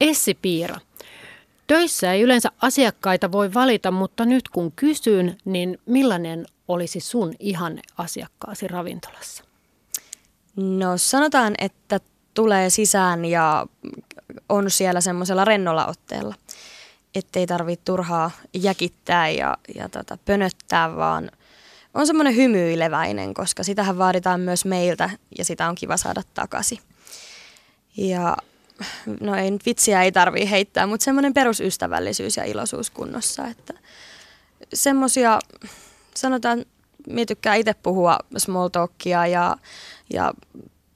Essi Piira. Töissä ei yleensä asiakkaita voi valita, mutta nyt kun kysyn, niin millainen olisi sun ihanne asiakkaasi ravintolassa? No sanotaan, että tulee sisään ja on siellä semmoisella rennolla otteella, ettei tarvitse turhaa jäkittää ja, ja tota, pönöttää, vaan on semmoinen hymyileväinen, koska sitähän vaaditaan myös meiltä ja sitä on kiva saada takaisin. Ja no ei nyt vitsiä ei tarvii heittää, mutta semmoinen perusystävällisyys ja iloisuus kunnossa, että semmoisia, sanotaan, minä tykkään itse puhua small talkia ja, ja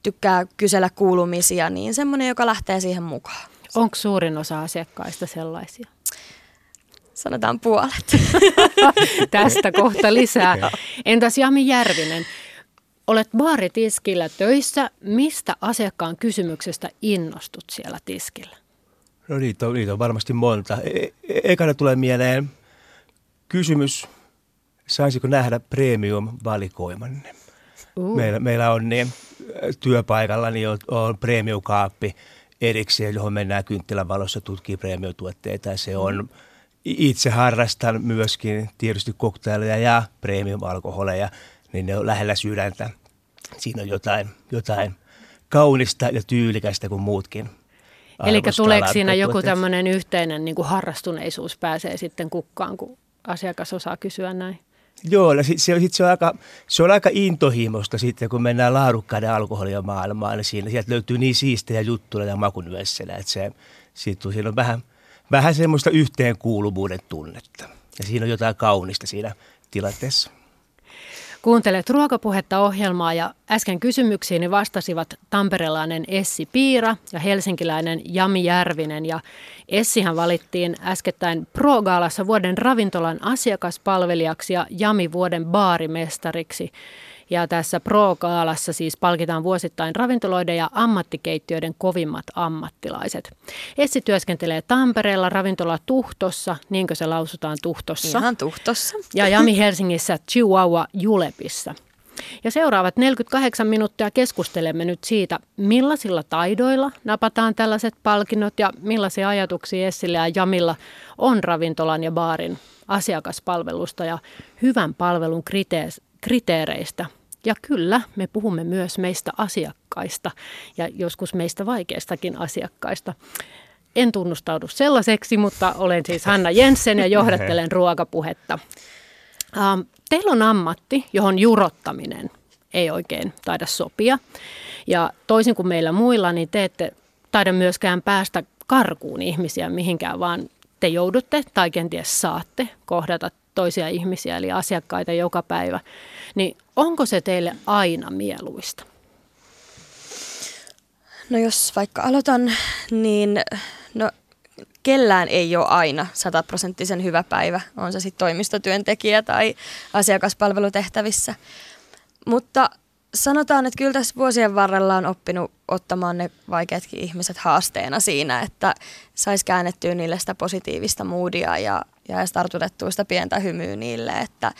tykkää kysellä kuulumisia, niin semmoinen, joka lähtee siihen mukaan. Onko suurin osa asiakkaista sellaisia? Sanotaan puolet. Tästä kohta lisää. Entäs Jami Järvinen? Olet baaritiskillä töissä. Mistä asiakkaan kysymyksestä innostut siellä tiskillä? No niitä on, niitä on varmasti monta. E- e- ekana tulee mieleen kysymys, saisiko nähdä premium-valikoimanne? Uh. Meillä, meillä on niin, työpaikalla niin on, on premium-kaappi erikseen, johon mennään kynttilän valossa tutkii premium-tuotteita. Se on, mm. itse harrastan myöskin tietysti koktaileja ja premium-alkoholeja, niin ne on lähellä sydäntä. Siinä on jotain, jotain kaunista ja tyylikästä kuin muutkin. Eli tuleeko siinä joku tämmöinen yhteinen niin kuin harrastuneisuus pääsee sitten kukkaan, kun asiakas osaa kysyä näin? Joo, no sit se, sit se, on aika, se on aika intohimosta sitten, kun mennään laadukkaiden alkoholia maailmaan, niin siinä, sieltä löytyy niin siistejä juttuja ja makunyössenä, että se, siitä, siinä on vähän, vähän semmoista yhteenkuuluvuuden tunnetta. Ja siinä on jotain kaunista siinä tilanteessa. Kuuntelet ruokapuhetta ohjelmaa ja äsken kysymyksiini vastasivat tamperelainen Essi Piira ja helsinkiläinen Jami Järvinen. Ja Essihän valittiin äskettäin Pro-gaalassa vuoden ravintolan asiakaspalvelijaksi ja Jami vuoden baarimestariksi. Ja tässä Pro-kaalassa siis palkitaan vuosittain ravintoloiden ja ammattikeittiöiden kovimmat ammattilaiset. Essi työskentelee Tampereella ravintola Tuhtossa, niinkö se lausutaan Tuhtossa? Ihan Tuhtossa. Ja Jami Helsingissä Chihuahua Julepissa. Ja seuraavat 48 minuuttia keskustelemme nyt siitä, millaisilla taidoilla napataan tällaiset palkinnot ja millaisia ajatuksia Essillä ja Jamilla on ravintolan ja baarin asiakaspalvelusta ja hyvän palvelun kriteereistä ja kyllä, me puhumme myös meistä asiakkaista ja joskus meistä vaikeistakin asiakkaista. En tunnustaudu sellaiseksi, mutta olen siis Hanna Jensen ja johdattelen ruokapuhetta. Ähm, teillä on ammatti, johon jurottaminen ei oikein taida sopia. Ja toisin kuin meillä muilla, niin te ette taida myöskään päästä karkuun ihmisiä mihinkään, vaan te joudutte tai kenties saatte kohdata toisia ihmisiä, eli asiakkaita joka päivä, niin onko se teille aina mieluista? No jos vaikka aloitan, niin no, kellään ei ole aina sataprosenttisen hyvä päivä, on se sitten toimistotyöntekijä tai asiakaspalvelutehtävissä. Mutta sanotaan, että kyllä tässä vuosien varrella on oppinut ottamaan ne vaikeatkin ihmiset haasteena siinä, että saisi käännettyä niille sitä positiivista moodia ja, ja edes tartutettua sitä pientä hymyä niille, että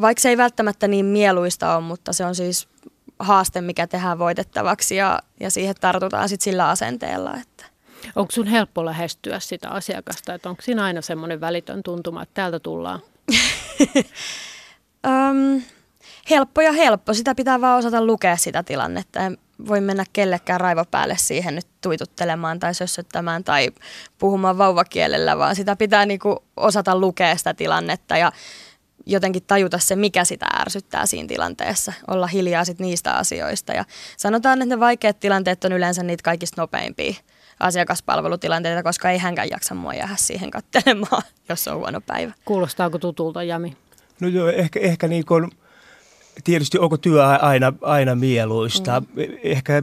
vaikka se ei välttämättä niin mieluista ole, mutta se on siis haaste, mikä tehdään voitettavaksi ja, ja siihen tartutaan sitten sillä asenteella. Että. Onko sun helppo lähestyä sitä asiakasta, että onko siinä aina semmoinen välitön tuntuma, että täältä tullaan? um, helppo ja helppo. Sitä pitää vaan osata lukea sitä tilannetta. En voi mennä kellekään raivo päälle siihen nyt tuituttelemaan tai sössöttämään tai puhumaan vauvakielellä, vaan sitä pitää niinku osata lukea sitä tilannetta ja jotenkin tajuta se, mikä sitä ärsyttää siinä tilanteessa. Olla hiljaa sit niistä asioista. Ja sanotaan, että ne vaikeat tilanteet on yleensä niitä kaikista nopeimpia asiakaspalvelutilanteita, koska ei hänkään jaksa mua jäädä siihen katselemaan, jos on huono päivä. Kuulostaako tutulta, Jami? No joo, ehkä, ehkä niin kuin, tietysti onko työ aina, aina mieluista. Mm. Ehkä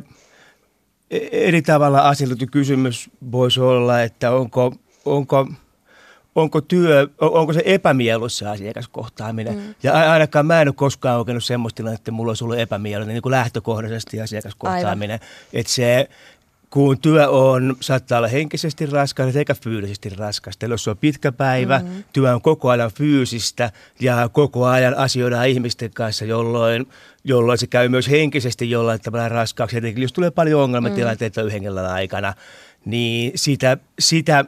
eri tavalla asioitu kysymys voisi olla, että onko, onko – onko työ, onko se epämieluissa asiakaskohtaaminen. Mm. Ja ainakaan mä en ole koskaan kokenut semmoista tilannetta, että mulla olisi ollut epämieluinen niin kuin lähtökohtaisesti asiakaskohtaaminen. Että se, kun työ on, saattaa olla henkisesti raskasta eikä fyysisesti raskasta. Eli jos on pitkä päivä, mm-hmm. työ on koko ajan fyysistä ja koko ajan asioidaan ihmisten kanssa, jolloin, jolloin se käy myös henkisesti jollain tavalla raskaaksi. Eli jos tulee paljon ongelmatilanteita mm-hmm. yhden aikana, niin sitä, sitä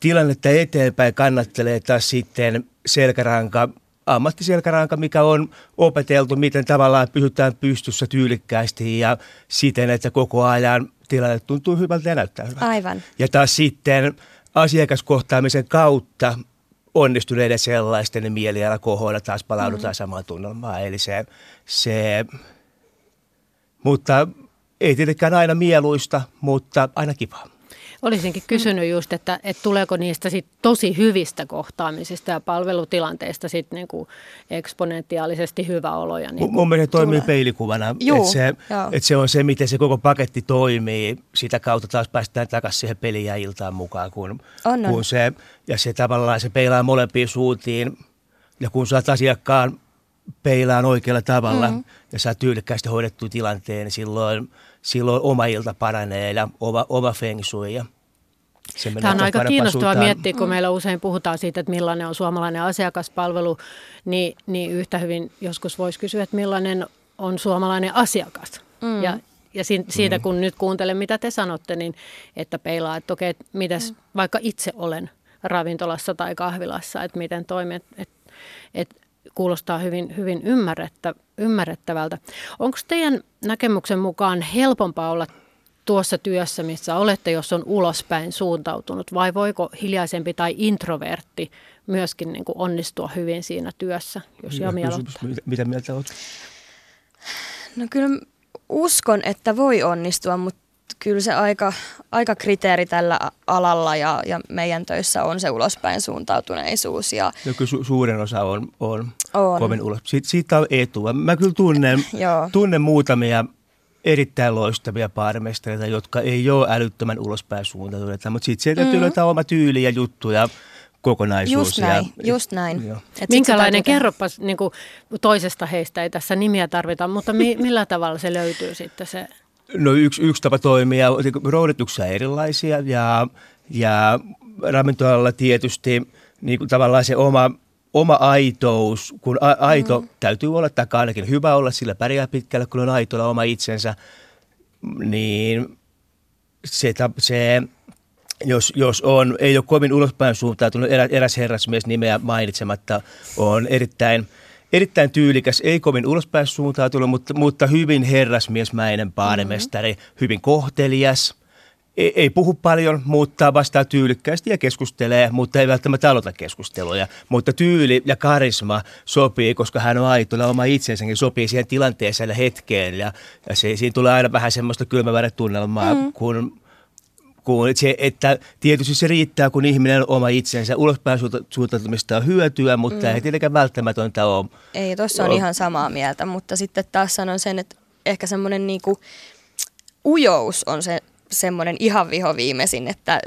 tilannetta eteenpäin kannattelee taas sitten selkäranka, ammattiselkäranka, mikä on opeteltu, miten tavallaan pysytään pystyssä tyylikkäästi ja siten, että koko ajan tilanne tuntuu hyvältä ja näyttää hyvältä. Aivan. Ja taas sitten asiakaskohtaamisen kautta onnistuneiden sellaisten mielialakohoilla taas palaudutaan mm. samaan tunnelmaan. Eli se, se, mutta ei tietenkään aina mieluista, mutta aina kivaa. Olisinkin kysynyt just, että, että tuleeko niistä sit tosi hyvistä kohtaamisista ja palvelutilanteista sit niinku eksponentiaalisesti hyvä olo. Ja niinku Mun mielestä toimii tulee. peilikuvana, että se, et se on se, miten se koko paketti toimii. Sitä kautta taas päästään takaisin siihen peliin ja iltaan mukaan, kun, on, kun on. se, ja se tavallaan se peilaa molempiin suuntiin. Ja kun saat asiakkaan peilaan oikealla tavalla mm-hmm. ja saa tyylikkäästi hoidettu tilanteen, niin silloin, silloin oma ilta paranee ja oma, oma feng shui. Ja Tämä on aika kiinnostavaa miettiä, kun meillä usein puhutaan siitä, että millainen on suomalainen asiakaspalvelu, niin, niin yhtä hyvin joskus voisi kysyä, että millainen on suomalainen asiakas. Mm. Ja, ja siitä, mm. kun nyt kuuntelen, mitä te sanotte, niin että peilaa, että okei, että mitäs mm. vaikka itse olen ravintolassa tai kahvilassa, että miten toimit, että, että kuulostaa hyvin, hyvin ymmärrettä, ymmärrettävältä. Onko teidän näkemyksen mukaan helpompaa olla tuossa työssä, missä olette, jos on ulospäin suuntautunut, vai voiko hiljaisempi tai introvertti myöskin niin kuin onnistua hyvin siinä työssä, jos Jami aloittaa? Mitä, mitä mieltä olet? No kyllä uskon, että voi onnistua, mutta kyllä se aika, aika kriteeri tällä alalla ja, ja meidän töissä on se ulospäin suuntautuneisuus. Ja, ja kyllä su- suurin osa on, on, on. kovin ulos. Siitä, siitä on etua. Mä kyllä tunnen, tunnen muutamia erittäin loistavia baarimestareita, jotka ei ole älyttömän ulospäin suuntautuneita, mutta sitten sieltä mm-hmm. löytää oma tyyli ja juttu ja kokonaisuus. Just näin, ja, just näin. Et Minkälainen, kerropas niin kuin toisesta heistä, ei tässä nimiä tarvita, mutta mi, millä tavalla se löytyy sitten se? No yksi, yksi tapa toimia, roolituksia erilaisia ja, ja ravintolalla tietysti niin kuin tavallaan se oma oma aitous, kun a, aito mm. täytyy olla, tai ainakin hyvä olla, sillä pärjää pitkälle, kun on aitolla oma itsensä, niin se, se jos, jos on, ei ole kovin ulospäin suuntautunut, erä, eräs herrasmies nimeä mainitsematta, on erittäin, erittäin tyylikäs, ei kovin ulospäin suuntautunut, mutta, mutta hyvin herrasmiesmäinen paanemestari, mm-hmm. hyvin kohtelias – ei, ei puhu paljon, mutta vastaa tyylikkäästi ja keskustelee, mutta ei välttämättä aloita keskusteluja. Mutta tyyli ja karisma sopii, koska hän on aitolla oma itsensäkin, sopii siihen tilanteeseen ja hetkeen. Ja, ja se, siinä tulee aina vähän semmoista kylmäväretunnelmaa, mm. kun kun se, että tietysti se riittää, kun ihminen on oma itsensä. Ulospäin suuntautumista on hyötyä, mutta mm. ei tietenkään välttämätöntä ole. Ei, tuossa on, on ihan samaa mieltä, mutta sitten taas sanon sen, että ehkä semmoinen niinku ujous on se semmoinen ihan viho viimeisin, että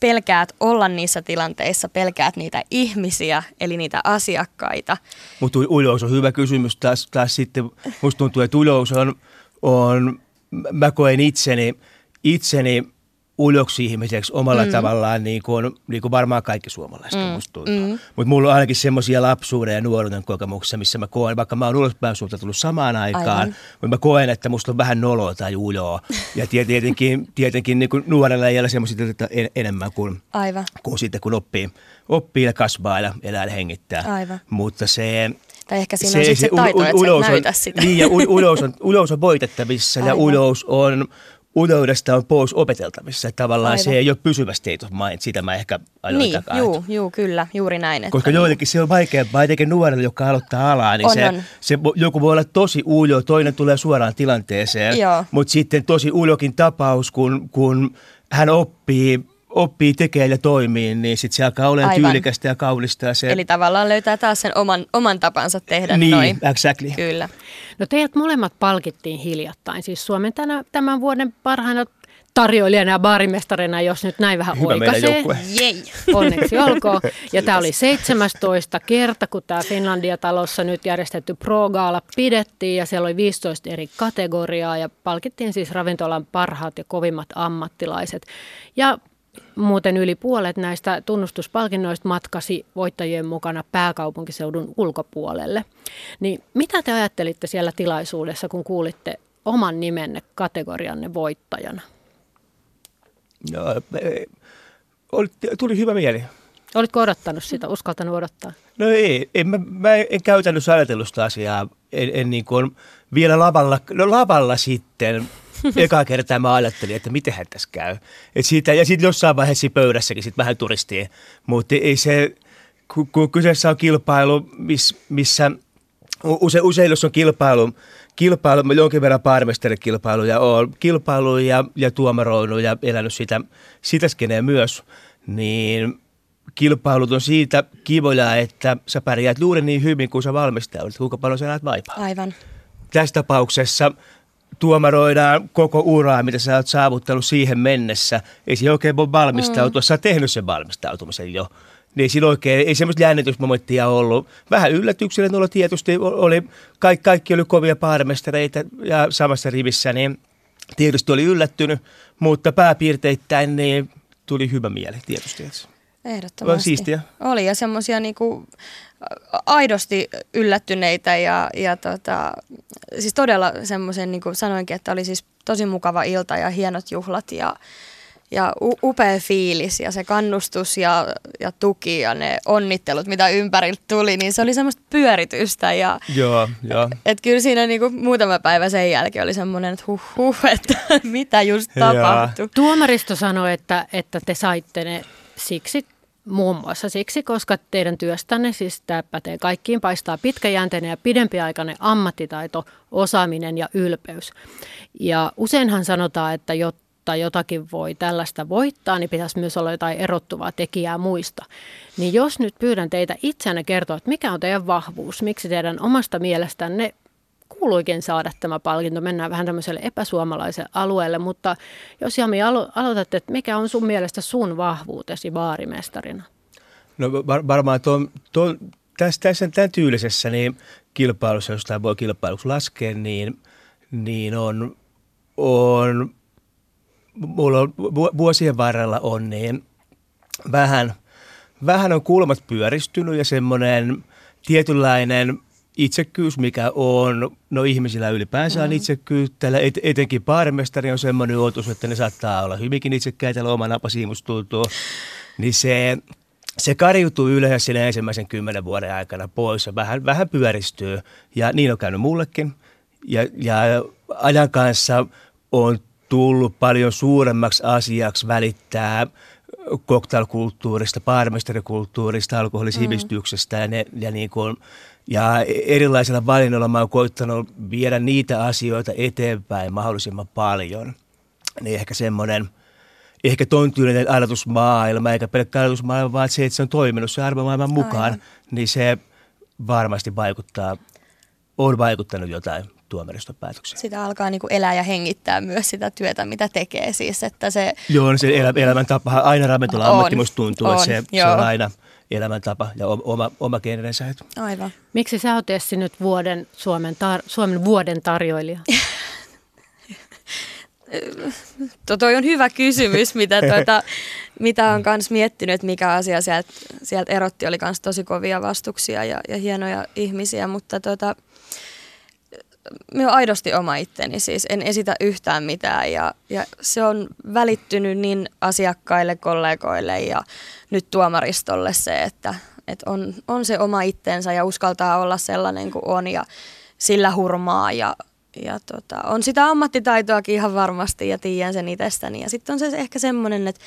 pelkäät olla niissä tilanteissa, pelkäät niitä ihmisiä, eli niitä asiakkaita. Mutta ujous on hyvä kysymys taas, taas sitten. Musta tuntuu, että ujous on, on mä koen itseni, itseni ujoksi ihmiseksi omalla mm. tavallaan, niin kuin, niin kuin varmaan kaikki suomalaiset mm. musta tuntuu. Mm. Mutta mulla on ainakin semmoisia lapsuuden ja nuoruuden kokemuksia, missä mä koen, vaikka mä oon ulospäin tullut samaan aikaan, mutta mä koen, että musta on vähän noloa tai ujoa. Ja tietenkin, tietenkin niin kuin nuorella ei ole semmoisia en, enemmän kuin, Aivan. kuin sitten, kun oppii, oppii ja kasvaa ja elää ja hengittää. Aivan. Mutta se, tai ehkä siinä se, on se, se taito, u, u, että näytä sitä. Niin, ja u, ulos, on, ulos on voitettavissa Aivan. ja ulos on unoudesta on pois opeteltavissa. Että tavallaan Aivan. se ei ole pysyvä state of mind, sitä mä ehkä ajoin Niin, juu, juu, kyllä, juuri näin. Että Koska niin. joillekin se on vaikeampaa, etenkin nuorelle, joka aloittaa alaa, niin on, se, on. se, joku voi olla tosi ujo, toinen tulee suoraan tilanteeseen, mutta sitten tosi ujokin tapaus, kun, kun hän oppii oppii tekemään ja toimii, niin sitten se alkaa olemaan Aivan. tyylikästä ja kaunista. Ja se... Eli tavallaan löytää taas sen oman, oman tapansa tehdä niin, noin. exactly. Kyllä. No teidät molemmat palkittiin hiljattain, siis Suomen tänä, tämän vuoden parhaina tarjoilijana ja baarimestarina, jos nyt näin vähän Hyvä oikaisee. Jei. Onneksi olkoon. Ja tämä oli 17 kerta, kun tämä Finlandia-talossa nyt järjestetty pro pidettiin ja siellä oli 15 eri kategoriaa ja palkittiin siis ravintolan parhaat ja kovimmat ammattilaiset. Ja Muuten yli puolet näistä tunnustuspalkinnoista matkasi voittajien mukana pääkaupunkiseudun ulkopuolelle. Niin mitä te ajattelitte siellä tilaisuudessa, kun kuulitte oman nimenne kategorianne voittajana? no, eh, oli, tuli hyvä mieli. Olitko odottanut sitä, uskaltanut odottaa? No ei, en, mä, mä en käytännössä ajatellut sitä asiaa. En, en niin kuin, vielä lavalla, no lavalla sitten eka kertaa mä ajattelin, että miten tässä käy. Et siitä, ja sitten jossain vaiheessa pöydässäkin sit vähän turistiin, mutta ei se, kun, kun kyseessä on kilpailu, miss, missä use, usein jos on kilpailu, kilpailu, jonkin verran ja on kilpailu ja, ja tuomaroinut ja elänyt sitä, sitä skeneä myös, niin kilpailut on siitä kivoja, että sä pärjäät juuri niin hyvin kuin sä valmistaudut, kuinka paljon sä näet vaipaa. Aivan. Tässä tapauksessa tuomaroidaan koko uraa, mitä sä oot saavuttanut siihen mennessä. Ei se oikein voi valmistautua, mm. sä oot tehnyt sen valmistautumisen jo. Niin ei oikein, ei semmoista jännitysmomenttia ollut. Vähän yllätyksellä olla tietysti oli, kaikki, kaikki oli kovia paarmestareita ja samassa rivissä, niin tietysti oli yllättynyt, mutta pääpiirteittäin niin tuli hyvä mieli tietysti. Ehdottomasti. Oli siistiä. Oli ja semmoisia niinku aidosti yllättyneitä ja, ja tota, siis todella semmoisen, niin kuin sanoinkin, että oli siis tosi mukava ilta ja hienot juhlat ja, ja upea fiilis ja se kannustus ja, ja tuki ja ne onnittelut, mitä ympäriltä tuli, niin se oli semmoista pyöritystä. Ja, joo, joo. Et kyllä siinä niinku muutama päivä sen jälkeen oli semmoinen, että huh, huh että mitä just tapahtui. Tuomaristo sanoi, että, että te saitte ne siksi Muun muassa siksi, koska teidän työstänne, siis tämä pätee kaikkiin, paistaa pitkäjänteinen ja pidempiaikainen ammattitaito, osaaminen ja ylpeys. Ja useinhan sanotaan, että jotta jotakin voi tällaista voittaa, niin pitäisi myös olla jotain erottuvaa tekijää muista. Niin jos nyt pyydän teitä itseänne kertoa, että mikä on teidän vahvuus, miksi teidän omasta mielestänne kuuluikin saada tämä palkinto. Mennään vähän tämmöiselle epäsuomalaiselle alueelle, mutta jos Jami alo- aloitat, että mikä on sun mielestä sun vahvuutesi baarimestarina? No var- varmaan tuon, tuon, tässä, tässä tämän tyylisessä niin kilpailussa, jos tämä voi kilpailuksi laskea, niin, niin on, on, mulla on vuosien varrella on niin vähän, vähän on kulmat pyöristynyt ja semmoinen tietynlainen – itsekkyys, mikä on, no ihmisillä ylipäänsä mm-hmm. on itsekkyyttä, et, etenkin baarimestari on semmoinen otus, että ne saattaa olla hyvinkin itsekkäitä, oma napasiimus tuntuu, niin se, se kariutuu yleensä siinä ensimmäisen kymmenen vuoden aikana pois ja vähän, vähän pyöristyy ja niin on käynyt mullekin ja, ja ajan kanssa on tullut paljon suuremmaksi asiaksi välittää cocktailkulttuurista, baarimestarikulttuurista, alkoholisivistyksestä mm. ja, ne, ja niin kuin, ja erilaisilla valinnoilla mä oon koittanut viedä niitä asioita eteenpäin mahdollisimman paljon. Niin ehkä semmoinen, ehkä ton tyylinen ajatusmaailma, eikä pelkkä ajatusmaailma, vaan se, että se on toiminut se arvomaailman mukaan, Aivan. niin se varmasti vaikuttaa, on vaikuttanut jotain tuomariston päätöksiä. Sitä alkaa niin kuin elää ja hengittää myös sitä työtä, mitä tekee siis, että se... Joo, no se elä, elämäntapa, aina ravintola-ammatti musta tuntuu, on, että se, se on aina – elämäntapa ja oma, oma genrensä. Aivan. Miksi sä oot Essi nyt vuoden Suomen, tar- Suomen vuoden tarjoilija? Toi on hyvä kysymys, mitä, tuota, mitä on myös miettinyt, että mikä asia sieltä sielt erotti. Oli myös tosi kovia vastuksia ja, ja hienoja ihmisiä, mutta tuota, minä olen aidosti oma itteni, siis en esitä yhtään mitään ja, ja se on välittynyt niin asiakkaille, kollegoille ja nyt tuomaristolle se, että, että on, on se oma itsensä ja uskaltaa olla sellainen kuin on ja sillä hurmaa ja, ja tota, on sitä ammattitaitoakin ihan varmasti ja tiedän sen itsestäni. Ja sitten on se ehkä semmoinen, että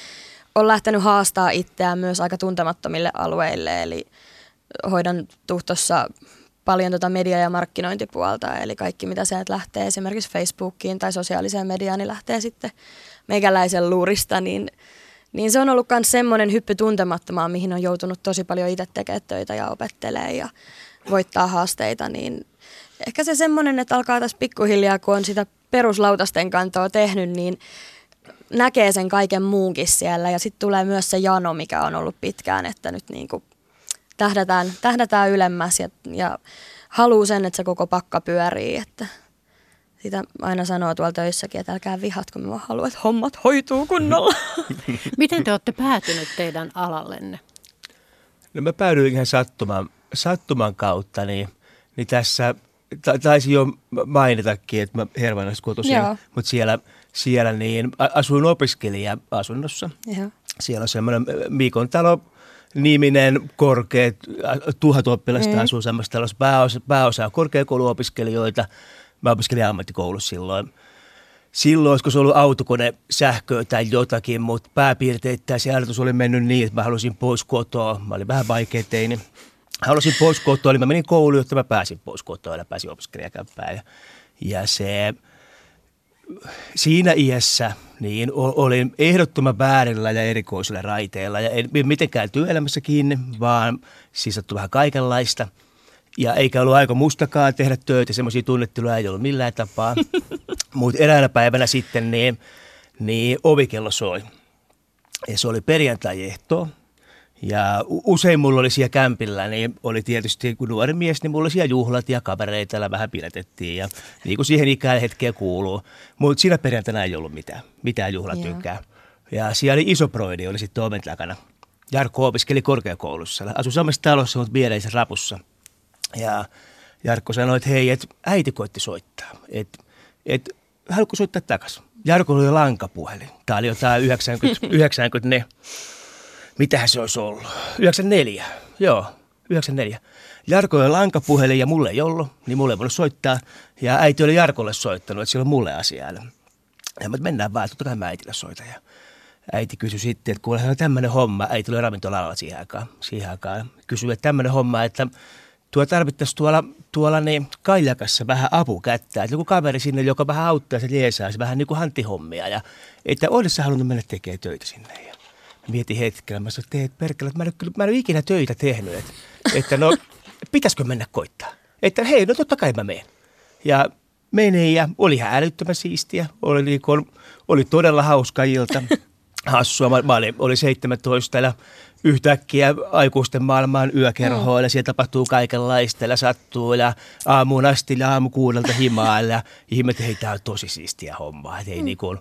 on lähtenyt haastaa itseään myös aika tuntemattomille alueille, eli hoidan tuhtossa paljon tuota media- ja markkinointipuolta, eli kaikki mitä sieltä lähtee esimerkiksi Facebookiin tai sosiaaliseen mediaan, niin lähtee sitten meikäläisen luurista, niin, niin se on ollut myös semmoinen hyppy tuntemattomaan, mihin on joutunut tosi paljon itse tekemään töitä ja opettelee ja voittaa haasteita, niin ehkä se semmoinen, että alkaa tässä pikkuhiljaa, kun on sitä peruslautasten kantoa tehnyt, niin näkee sen kaiken muunkin siellä. Ja sitten tulee myös se jano, mikä on ollut pitkään, että nyt niin kuin tähdätään, tähdätään ylemmäs ja, ja haluaa sen, että se koko pakka pyörii, että sitä aina sanoo tuolla töissäkin, että älkää vihatko, mä haluan, että hommat hoituu kunnolla. Miten te olette päätynyt teidän alallenne? No mä päädyin ihan sattuman, sattuman kautta, niin, niin tässä taisin jo mainitakin, että mä Hervannassa tosiaan, mutta siellä, siellä niin asuin opiskelija-asunnossa. Joo. Siellä on semmoinen Mikon talo niminen korkea, tuhat oppilasta mm. asuu semmoista talossa, pääosa, pääosa on korkeakouluopiskelijoita. Mä opiskelin ammattikoulussa silloin. Silloin olisiko se ollut autokone, sähköä tai jotakin, mutta pääpiirteittäin se ajatus oli mennyt niin, että mä halusin pois kotoa. Mä olin vähän vaikea teini. Halusin pois kotoa, eli mä menin kouluun, jotta mä pääsin pois kotoa ja pääsin opiskelijakämpään. Ja, ja se siinä iässä niin olin ehdottoman väärillä ja erikoisilla raiteilla ja en mitenkään työelämässä kiinni, vaan sisattu vähän kaikenlaista. Ja eikä ollut aika mustakaan tehdä töitä, semmoisia tunnetteluja ei ollut millään tapaa. Mutta eräänä päivänä sitten niin, niin ovikello soi. Ja se oli perjantai-ehtoo. Ja usein mulla oli siellä kämpillä, niin oli tietysti, kun nuori mies, niin mulla oli siellä juhlat ja kavereita ja vähän pidätettiin. Ja niin kuin siihen ikään hetkeen kuuluu. Mutta siinä perjantaina ei ollut mitään, mitään juhlatykkää. Ja siellä oli iso broidi, oli sitten oven takana. Jarkko opiskeli korkeakoulussa. Asui samassa talossa, mutta viereisessä rapussa. Ja Jarkko sanoi, että hei, et äiti koitti soittaa. Että et, haluatko soittaa takaisin? Jarkko oli lankapuhelin. Tämä oli jotain 90, 94 mitähän se olisi ollut? 94, joo, 94. Jarko oli lankapuhelin ja mulle ei ollut, niin mulle ei voinut soittaa. Ja äiti oli Jarkolle soittanut, että sillä on mulle asiaa. Ja mä mennään vaan, kai mä äitille soitan. Ja äiti kysyi sitten, että kuule, on tämmöinen homma. Äiti oli ravintolalla siihen aikaan. Siihen aikaan. Kysyi, että tämmöinen homma, että tuo tarvittaisiin tuolla, tuolla niin Kaijakassa vähän apukättä. Että joku kaveri sinne, joka vähän auttaa se jeesaisi, vähän niin kuin hanttihommia. Ja että olisi halunnut mennä tekemään töitä sinne. Ja mietin hetkellä, mä sanoin, että perkele, mä en, ole, mä en ole ikinä töitä tehnyt, että, että no pitäisikö mennä koittaa. Että hei, no totta kai mä menen. Ja menin ja oli ihan älyttömän siistiä, oli, niin kuin, oli todella hauska ilta. Hassua, mä, mä olin, oli 17 ja yhtäkkiä aikuisten maailmaan yökerhoilla, mm. siellä tapahtuu kaikenlaista ja sattuu ja aamuun asti ja aamu kuudelta himaa ja ihmet, hei tämä on tosi siistiä hommaa, että ei mm. niin kuin,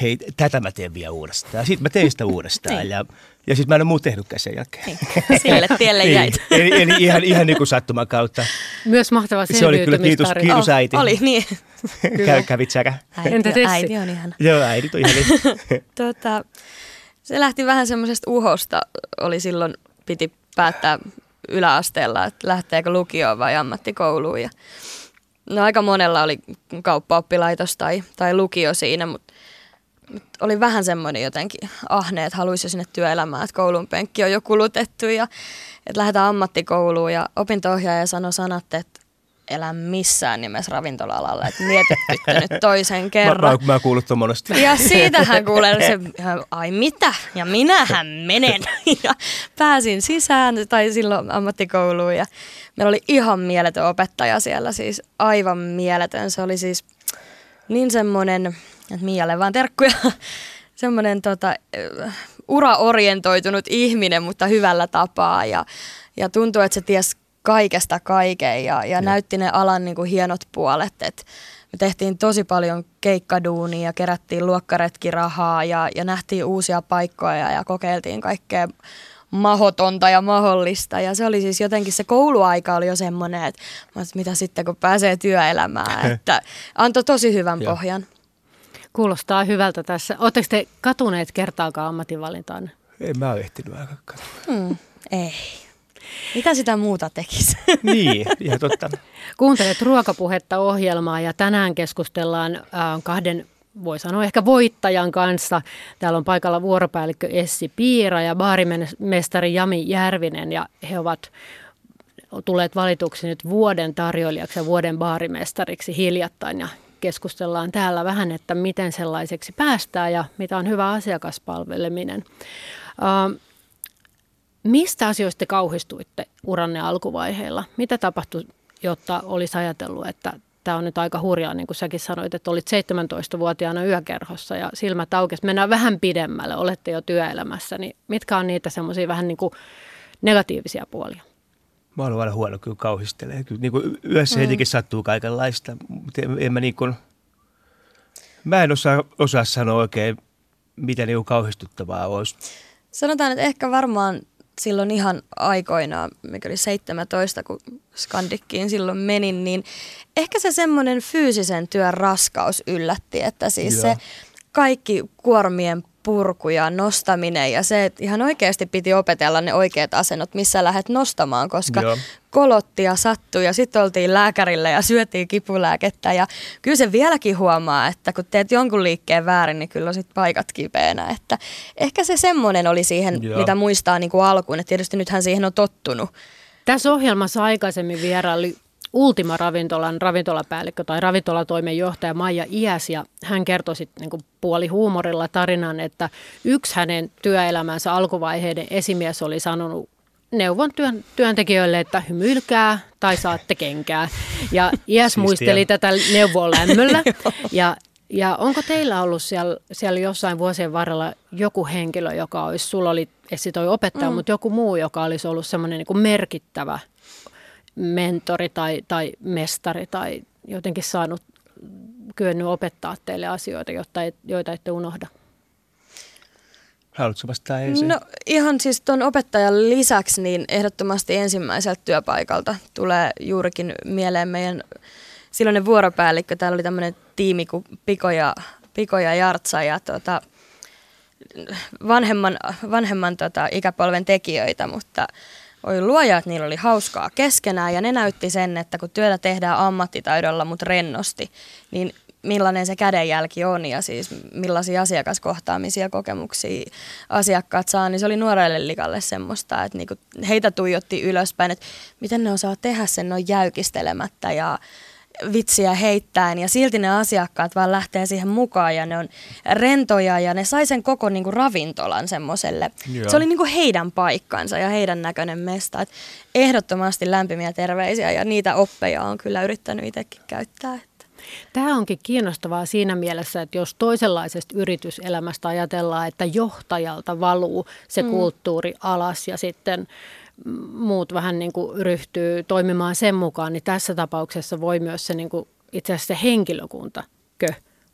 hei, tätä mä teen vielä uudestaan. Ja sitten mä tein sitä uudestaan niin. ja, ja sitten mä en ole muu tehnytkään sen jälkeen. Niin. Sille tielle niin. jäit. eli, eli ihan, ihan niin kuin sattuman kautta. Myös mahtava Se oli kyllä kiitos, kiitos oh, äiti. Oli, niin. Käy, kävit säkä? Äiti, Entä äiti on ihana. Joo, äiti on ihana. tota, se lähti vähän semmoisesta uhosta, oli silloin, piti päättää yläasteella, että lähteekö lukioon vai ammattikouluun. Ja no aika monella oli kauppaoppilaitos tai, tai lukio siinä, mutta oli vähän semmoinen jotenkin ahne, että haluaisi jo sinne työelämään, että koulun penkki on jo kulutettu ja että lähdetään ammattikouluun ja opinto-ohjaaja sanoi sanat, että elä missään nimessä ravintola-alalla, että mietitytte nyt toisen kerran. Mä, mä, mä kuullut monesti. Ja siitähän kuulee se, ai mitä, ja minähän menen. Ja pääsin sisään, tai silloin ammattikouluun, ja meillä oli ihan mieletön opettaja siellä, siis aivan mieletön. Se oli siis niin semmoinen että Mialle vaan terkkuja. Semmoinen tota, uraorientoitunut ihminen, mutta hyvällä tapaa ja, ja tuntuu, että se ties kaikesta kaiken ja, ja näytti ne alan niin kuin hienot puolet, että me tehtiin tosi paljon keikkaduunia ja kerättiin luokkaretkirahaa ja, ja nähtiin uusia paikkoja ja kokeiltiin kaikkea mahotonta ja mahdollista. Ja se oli siis jotenkin, se kouluaika oli jo semmoinen, että mitä sitten kun pääsee työelämään, että antoi tosi hyvän pohjan. Kuulostaa hyvältä tässä. Oletteko te katuneet kertaakaan ammatinvalintaan? En mä ole ehtinyt aika hmm, Ei. Mitä sitä muuta tekisi? niin, ihan totta. Kuuntelet ruokapuhetta ohjelmaa ja tänään keskustellaan äh, kahden voi sanoa ehkä voittajan kanssa. Täällä on paikalla vuoropäällikkö Essi Piira ja baarimestari Jami Järvinen ja he ovat tulleet valituksi nyt vuoden tarjoilijaksi ja vuoden baarimestariksi hiljattain ja keskustellaan täällä vähän, että miten sellaiseksi päästään ja mitä on hyvä asiakaspalveleminen. Mistä asioista te kauhistuitte uranne alkuvaiheilla? Mitä tapahtui, jotta olisi ajatellut, että tämä on nyt aika hurjaa, niin kuin säkin sanoit, että olit 17-vuotiaana yökerhossa ja silmät aukesi. Mennään vähän pidemmälle, olette jo työelämässä, niin mitkä on niitä semmoisia vähän niin kuin negatiivisia puolia? Mä olen aina huono kyllä kauhistelee. Kyllä niin kuin yössä mm. hetikin sattuu kaikenlaista, mutta en, en mä niin kuin, mä en osaa, osaa sanoa oikein, mitä niin kauhistuttavaa olisi. Sanotaan, että ehkä varmaan silloin ihan aikoinaan, mikä oli 17, kun Skandikkiin silloin menin, niin ehkä se semmoinen fyysisen työn raskaus yllätti, että siis Joo. se kaikki kuormien purku ja nostaminen ja se, että ihan oikeasti piti opetella ne oikeat asennot, missä lähdet nostamaan, koska Joo. kolotti ja sattui ja sitten oltiin lääkärillä ja syötiin kipulääkettä ja kyllä se vieläkin huomaa, että kun teet jonkun liikkeen väärin, niin kyllä on sitten paikat kipeänä, että ehkä se semmoinen oli siihen, Joo. mitä muistaa niin kuin alkuun, että tietysti nythän siihen on tottunut. Tässä ohjelmassa aikaisemmin vieraili Ultima ravintolan ravintolapäällikkö tai ravintolatoimenjohtaja Maija Iäs ja hän kertoi sitten niin puoli huumorilla tarinan, että yksi hänen työelämänsä alkuvaiheiden esimies oli sanonut neuvon työn, työntekijöille, että hymyilkää tai saatte kenkää. Ja Iäs muisteli tätä neuvoa lämmöllä. Ja, ja onko teillä ollut siellä, siellä jossain vuosien varrella joku henkilö, joka olisi, sulla oli esi toi opettaja, mm. mutta joku muu, joka olisi ollut semmoinen niin merkittävä mentori tai, tai mestari tai jotenkin saanut kyennyt opettaa teille asioita, jotta et, joita ette unohda? Haluatko vastata ensin? No ihan siis tuon opettajan lisäksi niin ehdottomasti ensimmäiseltä työpaikalta tulee juurikin mieleen meidän silloinen vuoropäällikkö. Täällä oli tämmöinen tiimi kuin Piko ja, Piko ja Jartsa ja tota, vanhemman, vanhemman tota, ikäpolven tekijöitä, mutta Oi luoja, että niillä oli hauskaa keskenään ja ne näytti sen, että kun työtä tehdään ammattitaidolla, mutta rennosti, niin millainen se kädenjälki on ja siis millaisia asiakaskohtaamisia kokemuksia asiakkaat saa, niin se oli nuorelle likalle semmoista, että niinku heitä tuijotti ylöspäin, että miten ne osaa tehdä sen noin jäykistelemättä ja vitsiä heittäen ja silti ne asiakkaat vaan lähtee siihen mukaan ja ne on rentoja ja ne sai sen koko niin kuin ravintolan semmoiselle. Se oli niin kuin heidän paikkansa ja heidän näköinen mesta. Et ehdottomasti lämpimiä terveisiä ja niitä oppeja on kyllä yrittänyt itsekin käyttää. Tämä onkin kiinnostavaa siinä mielessä, että jos toisenlaisesta yrityselämästä ajatellaan, että johtajalta valuu se mm. kulttuuri alas ja sitten muut vähän niin kuin ryhtyy toimimaan sen mukaan, niin tässä tapauksessa voi myös se niin kuin, itse asiassa se henkilökunta kö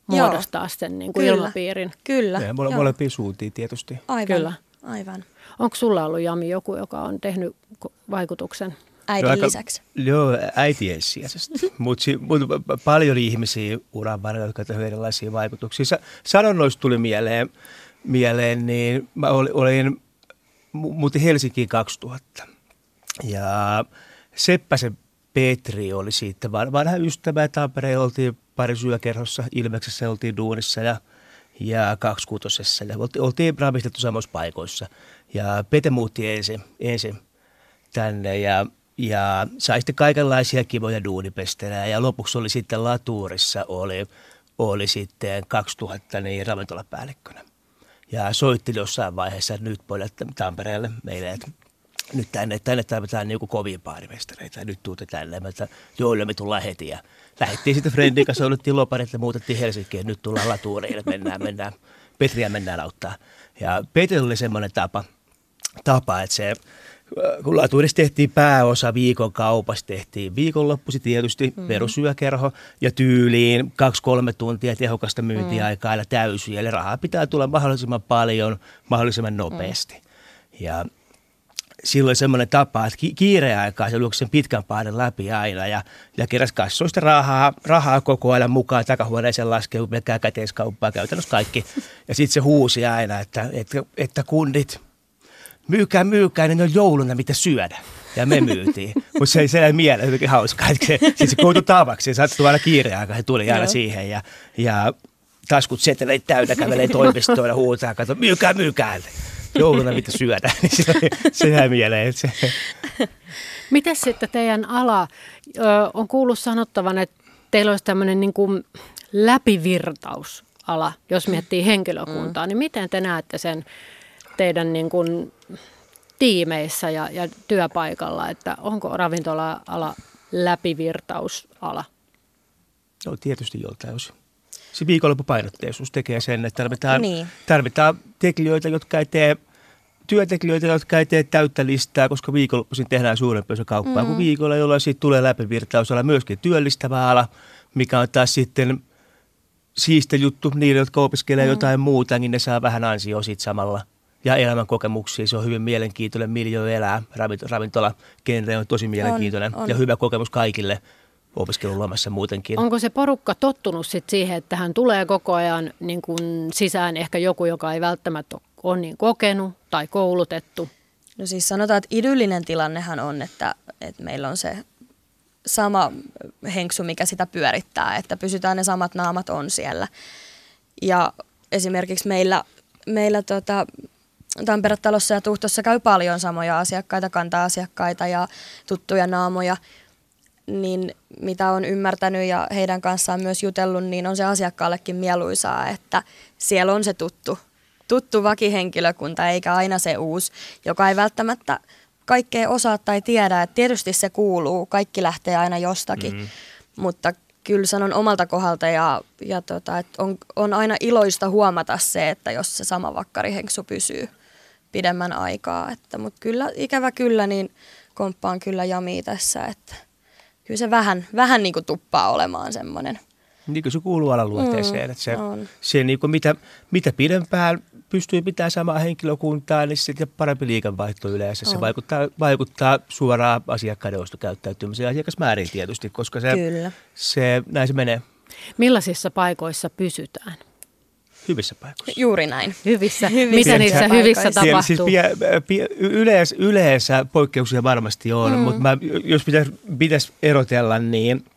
muodostaa Joo. sen niin kuin Kyllä. ilmapiirin. Kyllä. Ja mole, molempia suuntiin tietysti. Aivan. Kyllä. Aivan. Onko sulla ollut Jami joku, joka on tehnyt vaikutuksen? Äidin aika, lisäksi. Joo, äiti ensisijaisesti. Mutta mut paljon ihmisiä uran varrella, jotka ovat erilaisia vaikutuksia. Sanonnoista tuli mieleen, mieleen niin mä olin muutin Helsinkiin 2000. Ja Seppäsen Petri oli siitä vanha ystävä. Tampereen oltiin pari syökerhossa, Ilmeksessä oltiin duunissa ja, ja kaksikuutosessa. Ja oltiin, oltiin ravistettu samoissa paikoissa. Ja Pete muutti ensin, ensin tänne ja, ja sai sitten kaikenlaisia kivoja duunipestelejä. Ja lopuksi oli sitten Latuurissa oli, oli sitten 2000 niin ravintolapäällikkönä ja soitti jossain vaiheessa, että nyt pojat Tampereelle meille, että nyt tänne, tänne tarvitaan niin kovia baarimestareita, nyt tuutte tänne. Että joo, me tullaan heti. Ja lähdettiin sitten Friendin kanssa, otettiin loparit ja muutettiin Helsinkiin, nyt tullaan latuuriin, mennään, mennään, Petriä mennään auttaa. Ja Petri oli semmoinen tapa, tapa, että se kun latuudessa tehtiin pääosa viikon kaupassa, tehtiin viikonloppusi tietysti mm. perusyökerho ja tyyliin kaksi-kolme tuntia tehokasta myyntiaikaa mm. ja täysiä. Eli rahaa pitää tulla mahdollisimman paljon, mahdollisimman nopeasti. Mm. Ja silloin semmoinen tapa, että kiireaikaa se sen pitkän painen läpi aina ja, ja keräsi kassoista rahaa, rahaa koko ajan mukaan takahuoneeseen laskee pelkkää käteiskauppaa käytännössä kaikki. Ja sitten se huusi aina, että, että, että kundit – myykää, myykää, niin on jouluna mitä syödä. Ja me myytiin. Mutta se ei sellainen mieleen jotenkin hauskaa. Että se, siis se koutui tavaksi. Se saattoi aina kiireaikaan. Se tuli aina siihen. Ja, ja taskut seteleitä täynnä kävelee toimistoon ja huutaa. Kato, myykää, myykää. Jouluna mitä syödä. Niin se, se jäi mieleen. Se. Miten sitten teidän ala, ö, on kuullut sanottavan, että teillä olisi tämmöinen niin kuin läpivirtausala, jos miettii henkilökuntaa, mm. niin miten te näette sen teidän niin kuin tiimeissä ja, ja työpaikalla, että onko ravintola-ala läpivirtausala? No tietysti joltain osin. Se viikonloppupainotteisuus tekee sen, että tarvitaan, niin. tarvitaan tekijöitä, jotka ei tee työntekijöitä, jotka ei tee täyttä listaa, koska viikonloppuisin tehdään suurempi osa kauppaa mm. kuin viikolla, jolloin siitä tulee läpivirtausala myöskin työllistävä ala, mikä on taas sitten siistä juttu niille, jotka opiskelee mm. jotain muuta, niin ne saa vähän ansioa siitä samalla – ja elämänkokemuksia. Se on hyvin mielenkiintoinen miljoona elää. Ravintola genre on tosi mielenkiintoinen on, on. ja hyvä kokemus kaikille opiskelulomassa muutenkin. Onko se porukka tottunut sit siihen, että hän tulee koko ajan niin kun sisään ehkä joku, joka ei välttämättä ole niin kokenut tai koulutettu? No siis sanotaan, että idyllinen tilannehan on, että, että meillä on se sama henksu, mikä sitä pyörittää, että pysytään ne samat naamat on siellä. Ja esimerkiksi meillä, meillä tota, Tampere-talossa ja Tuhtossa käy paljon samoja asiakkaita, kanta-asiakkaita ja tuttuja naamoja, niin mitä on ymmärtänyt ja heidän kanssaan myös jutellut, niin on se asiakkaallekin mieluisaa, että siellä on se tuttu, tuttu vakihenkilökunta eikä aina se uusi, joka ei välttämättä kaikkea osaa tai tiedä. Että tietysti se kuuluu, kaikki lähtee aina jostakin, mm-hmm. mutta kyllä sanon omalta kohdalta ja, ja tota, että on, on aina iloista huomata se, että jos se sama vakkarihenksu pysyy pidemmän aikaa. Että, mutta kyllä, ikävä kyllä, niin komppaan kyllä Jami tässä, että kyllä se vähän, vähän niin kuin tuppaa olemaan semmoinen. Niin kuin se kuuluu alan luonteeseen, mm, että se, se niin kuin mitä, mitä pidempään pystyy pitämään samaa henkilökuntaa, niin sitten parempi liikevaihto yleensä. On. Se vaikuttaa, vaikuttaa suoraan asiakkaiden ostokäyttäytymiseen ja asiakasmääriin tietysti, koska se, Kyllä. se, näin se menee. Millaisissa paikoissa pysytään? Hyvissä paikoissa. Juuri näin. Hyvissä. hyvissä. Mitä niissä hyvissä siis tapahtuu? Siis pie, pie, yleensä, yleensä poikkeuksia varmasti on, mm. mutta mä, jos pitäisi pitäis erotella, niin –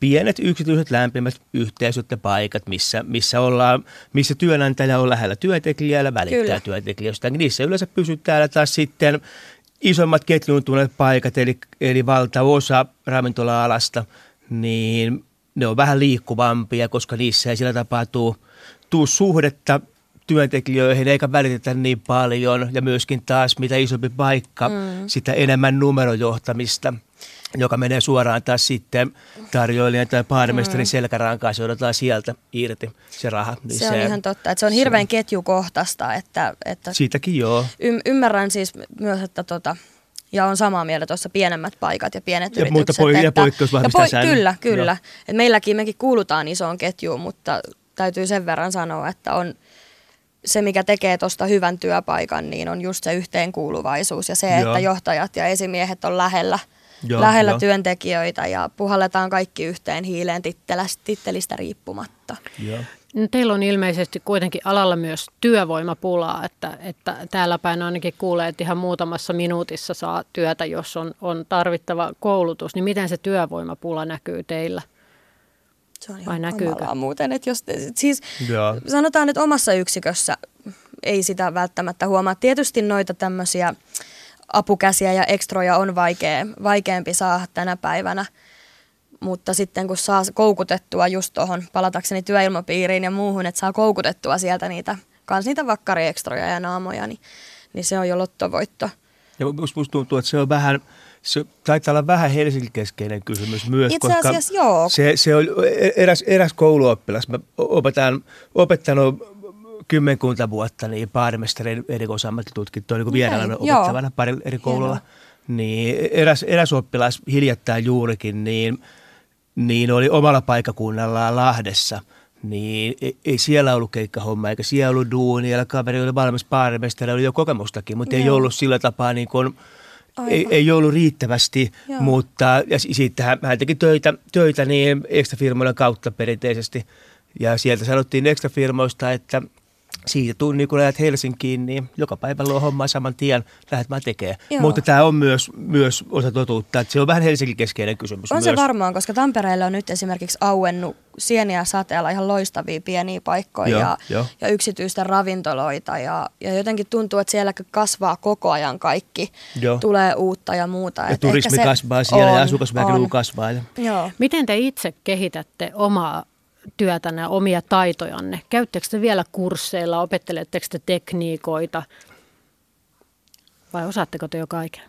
pienet yksityiset lämpimät yhteisöt ja paikat, missä, missä, ollaan, missä työnantaja on lähellä työntekijää ja välittää Kyllä. työntekijöistä. Niissä yleensä pysytään taas sitten isommat ketjuuntuneet paikat, eli, eli valtaosa ravintola-alasta, niin ne on vähän liikkuvampia, koska niissä ei sillä tapahtuu tuu suhdetta työntekijöihin eikä välitetä niin paljon ja myöskin taas mitä isompi paikka, mm. sitä enemmän numerojohtamista – joka menee suoraan taas sitten tarjoilijan tai baarimestarin mm. selkärankaan, se odotetaan sieltä irti se raha. Niin se, se on ihan totta, että se on hirveän se, ketjukohtaista. Että, että Siitäkin joo. Y- ymmärrän siis myös, että tota, ja on samaa mieltä tuossa pienemmät paikat ja pienet ja yritykset. Muuta että, ja ja po- Kyllä, kyllä. Et meilläkin mekin kuulutaan isoon ketjuun, mutta täytyy sen verran sanoa, että on se, mikä tekee tuosta hyvän työpaikan, niin on just se yhteenkuuluvaisuus ja se, Joo. että johtajat ja esimiehet on lähellä – Joo, lähellä jo. työntekijöitä ja puhalletaan kaikki yhteen hiileen tittelistä riippumatta. Joo. No, teillä on ilmeisesti kuitenkin alalla myös työvoimapulaa, että, että täällä päin ainakin kuulee, että ihan muutamassa minuutissa saa työtä, jos on, on tarvittava koulutus. Niin miten se työvoimapula näkyy teillä? Se on Vai näkyykö? muuten, että jos, siis Joo. sanotaan, että omassa yksikössä ei sitä välttämättä huomaa. Tietysti noita tämmöisiä apukäsiä ja ekstroja on vaikea, vaikeampi saada tänä päivänä. Mutta sitten kun saa koukutettua just tuohon, palatakseni työilmapiiriin ja muuhun, että saa koukutettua sieltä niitä, kans niitä vakkariektroja ja naamoja, niin, niin se on jo lottovoitto. Ja musta tuntuu, että se on vähän, se taitaa olla vähän Helsingin-keskeinen kysymys myös. Itse koska asiassa joo. Se, se on eräs, eräs kouluoppilas. Mä opetan, opettanut kymmenkunta vuotta niin baarimestarin erikoisammattitutkintoa niin vierailun opettavana pari eri koululla. Niin eräs, eräs oppilas hiljattain juurikin, niin, niin oli omalla paikakunnallaan Lahdessa – niin ei, ei siellä ollut keikkahomma, eikä siellä ollut duuni, ja kaveri oli valmis baarimestari, oli jo kokemustakin, mutta Joo. ei ollut sillä tapaa niin kuin, ei, ei ollut riittävästi, Joo. mutta ja sitten hän, teki töitä, töitä niin ekstra firmojen kautta perinteisesti. Ja sieltä sanottiin ekstra firmoista, että siitä tunnin, kun lähdet Helsinkiin, niin joka päivä luo hommaa saman tien, lähdet vaan tekemään. Joo. Mutta tämä on myös, myös osa totuutta, että se on vähän Helsingin keskeinen kysymys On myös. se varmaan, koska Tampereella on nyt esimerkiksi auennut sieniä sateella ihan loistavia pieniä paikkoja joo, ja, jo. ja yksityisten ravintoloita ja, ja jotenkin tuntuu, että siellä kasvaa koko ajan kaikki, joo. tulee uutta ja muuta. Ja turismi kasvaa siellä on, ja asukasmäärä kasvaa. Ja. Joo. Miten te itse kehitätte omaa työtänne, omia taitojanne? Käyttekö te vielä kursseilla, opetteletteko te tekniikoita vai osaatteko te jo kaiken?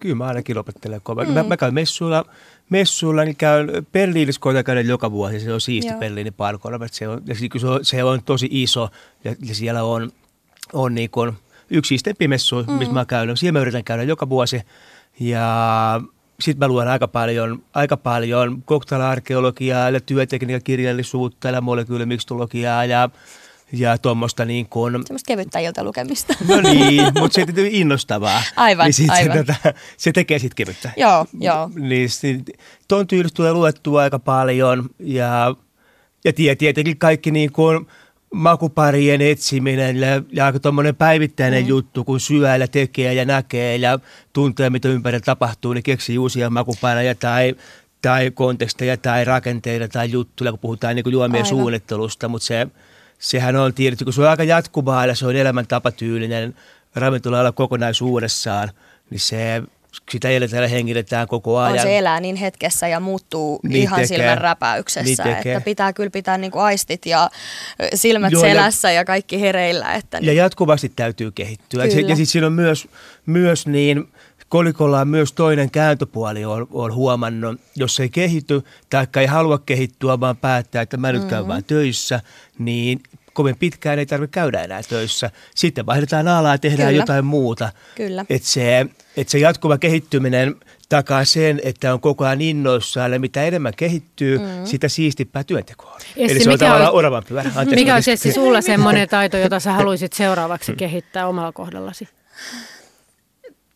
Kyllä mä ainakin opettelen kovaa. Mm. Mä, mä käyn messuilla, messuilla niin käyn Berliinissä koitan käydä joka vuosi. Se on siisti Joo. Berliinin parkoilla. Se on, se, on, se on tosi iso ja, ja siellä on, on niin kuin yksi siistempi messu, mm. missä mä käyn. Siellä mä yritän käydä joka vuosi. Ja sitten mä luen aika paljon, aika paljon koktaila-arkeologiaa ja työtekniikan kirjallisuutta ja molekyylimikstologiaa ja ja tuommoista niin kuin... Semmoista kevyttä iltalukemista. No niin, mutta se on innostavaa. Aivan, niin aivan. Se, tota, se tekee sitten kevyttä. Joo, joo. Niin tuon tyylistä tulee luettua aika paljon ja, ja tie- tietenkin kaikki niin kuin makuparien etsiminen ja, ja aika tuommoinen päivittäinen mm. juttu, kun syö ja tekee ja näkee ja tuntee, mitä ympärillä tapahtuu, niin keksii uusia makupareja tai, tai konteksteja tai rakenteita tai juttuja, kun puhutaan niin kuin juomien Aivan. suunnittelusta, mutta se, sehän on tietysti, kun se on aika jatkuvaa ja se on elämäntapatyylinen ravintola kokonaisuudessaan, niin se, sitä eletään ja hengitetään koko ajan. On se elää niin hetkessä ja muuttuu Niin ihan tekee. silmän räpäyksessä. Niin tekee. että pitää kyllä pitää niinku aistit ja silmät Joo, ja- selässä ja, kaikki hereillä. Että Ja niin, jatkuvasti täytyy kehittyä. Kyllä. Ja, ja sitten siinä on myös, myös niin, kolikolla on myös toinen kääntöpuoli, on, on huomannut, jos ei kehity tai ei halua kehittyä, vaan päättää, että mä nyt Mm-hmm. käyn vaan töissä, niin kovin pitkään ei tarvitse käydä enää töissä. Sitten vaihdetaan alaa ja tehdään Kyllä. jotain muuta. Kyllä. Että se, et se jatkuva kehittyminen takaa sen, että on koko ajan innoissaan ja mitä enemmän kehittyy, mm. sitä siistipää työnteko on. Essi, Eli se on mikä tavallaan on- oravan pyörä. Anteeksi, Mikä olisi Essi sulla semmoinen taito, jota sä haluaisit seuraavaksi kehittää omalla kohdallasi?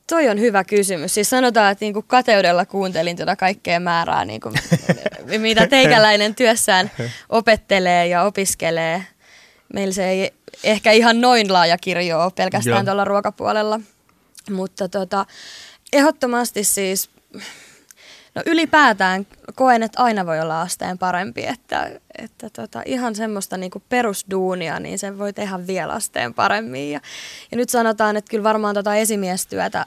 Toi on hyvä kysymys. Siis sanotaan, että niinku kateudella kuuntelin tuota kaikkea määrää, niinku, mitä teikäläinen työssään opettelee ja opiskelee. Meillä se ei ehkä ihan noin laaja kirjo ole pelkästään Joo. tuolla ruokapuolella. Mutta tota, ehdottomasti siis, no ylipäätään koen, että aina voi olla asteen parempi. Että, että tota, ihan semmoista niinku perusduunia, niin sen voi tehdä vielä asteen paremmin. Ja, ja nyt sanotaan, että kyllä varmaan tota esimiestyötä,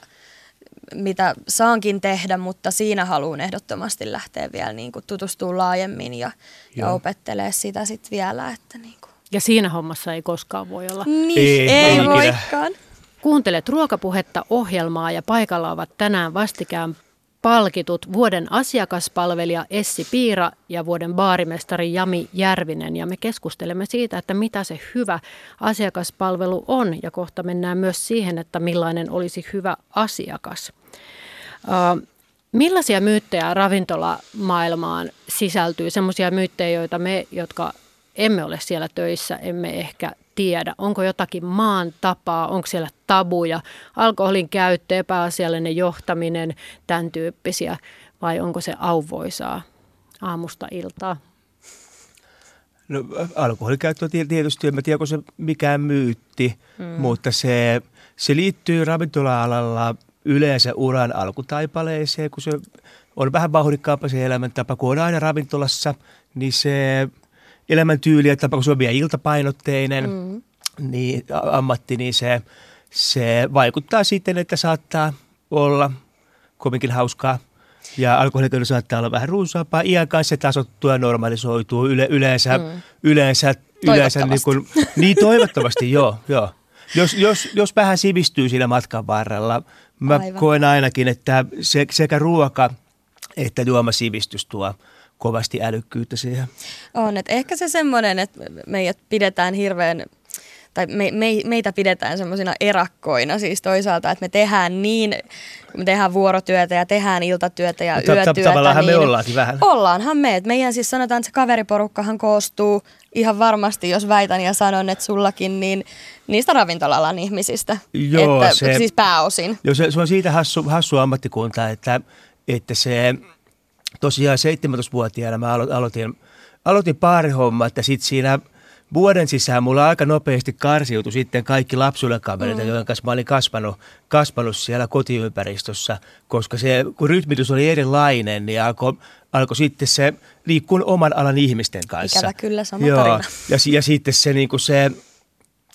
mitä saankin tehdä, mutta siinä haluan ehdottomasti lähteä vielä niin kuin tutustua laajemmin ja, ja opettelee sitä sitten vielä. Että niin, kuin. Ja siinä hommassa ei koskaan voi olla. niin Ei, ei, ikinä. voikaan. Kuuntelet ruokapuhetta ohjelmaa ja paikalla ovat tänään vastikään palkitut vuoden asiakaspalvelija Essi Piira ja vuoden baarimestari Jami Järvinen. Ja me keskustelemme siitä, että mitä se hyvä asiakaspalvelu on ja kohta mennään myös siihen, että millainen olisi hyvä asiakas. Millaisia myyttejä ravintolamaailmaan sisältyy? Semmoisia myyttejä, joita me, jotka emme ole siellä töissä, emme ehkä tiedä. Onko jotakin maan tapaa, onko siellä tabuja, alkoholin käyttö, epäasiallinen johtaminen, tämän tyyppisiä, vai onko se auvoisaa aamusta iltaa? No, alkoholikäyttö tietysti, en tiedä, onko se mikään myytti, mm. mutta se, se liittyy ravintola-alalla yleensä uran alkutaipaleeseen, kun se on vähän vauhdikkaampi se elämäntapa, kun on aina ravintolassa, niin se elämäntyyli tapa, kun se on vielä iltapainotteinen, mm. niin ammatti, niin se, se vaikuttaa sitten, että saattaa olla kovinkin hauskaa. Ja alkoholikäyttö saattaa olla vähän runsaampaa. Iän kanssa se tasoittuu ja normalisoituu yle, yleensä, mm. yleensä, yleensä niin, kuin, niin toivottavasti, joo, joo. Jos, jos, jos vähän sivistyy siinä matkan varrella, mä Aivan. koen ainakin, että se, sekä ruoka että juomasivistys tuo kovasti älykkyyttä siihen. On, että ehkä se semmoinen, että meidät pidetään hirveän, tai me, me, meitä pidetään semmoisina erakkoina siis toisaalta, että me tehdään niin, me tehdään vuorotyötä ja tehdään iltatyötä ja No, ta- ta- yötyötä. tavallaanhan me niin ollaankin vähän. Ollaanhan me, että meidän siis sanotaan, että se kaveriporukkahan koostuu ihan varmasti, jos väitän ja sanon, että sullakin, niin niistä ravintolalan ihmisistä. Joo, että, se- Siis pääosin. Joo, se, se on siitä hassu, hassu ammattikunta, että, että se tosiaan 17-vuotiaana mä alo- aloitin, aloitin paarihommat ja sitten siinä vuoden sisään mulla aika nopeasti karsiutui sitten kaikki lapsuuden kavereita, mm. joiden kanssa mä olin kasvanut, kasvanut siellä kotiympäristössä, koska se, kun rytmitys oli erilainen, niin alkoi alkoi sitten se liikkua oman alan ihmisten kanssa. Ikävä kyllä, sama Joo. tarina. Ja, ja sitten se, niin kuin se,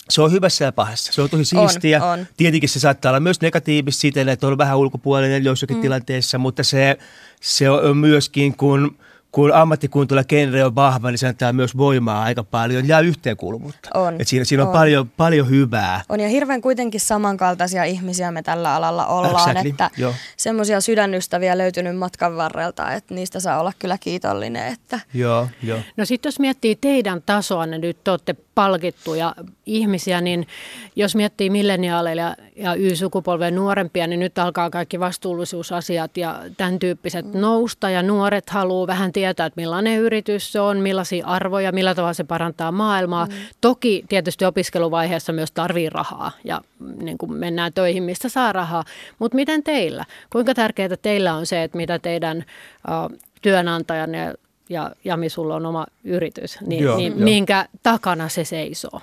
se on hyvässä ja pahassa. Se on tosi On, siistiä. on. Tietenkin se saattaa olla myös negatiivista siten, että on vähän ulkopuolinen joissakin mm. tilanteissa, mutta se, se on myöskin, kun, kun ammattikuntoilla genre on vahva, niin se antaa myös voimaa aika paljon ja yhteenkuuluvuutta. On, Et siinä, siinä on, on. Paljon, paljon hyvää. On ja hirveän kuitenkin samankaltaisia ihmisiä me tällä alalla ollaan, Exactly, että semmoisia sydänystäviä löytynyt matkan varrelta, että niistä saa olla kyllä kiitollinen. Että Joo, joo. No sitten jos miettii teidän tasoanne, nyt te olette palkittuja ihmisiä, niin jos miettii milleniaaleja ja Y-sukupolven nuorempia, niin nyt alkaa kaikki vastuullisuusasiat ja tämän tyyppiset mm. nousta. Ja nuoret haluaa vähän tietää, että millainen yritys se on, millaisia arvoja, millä tavalla se parantaa maailmaa. Mm. Toki tietysti opiskeluvaiheessa myös tarvii rahaa ja niin kuin mennään töihin, mistä saa rahaa. Mutta miten teillä? Kuinka tärkeää teillä on se, että mitä teidän uh, työnantajanne ja Jami, sulla on oma yritys, niin, joo, niin joo. minkä takana se seisoo?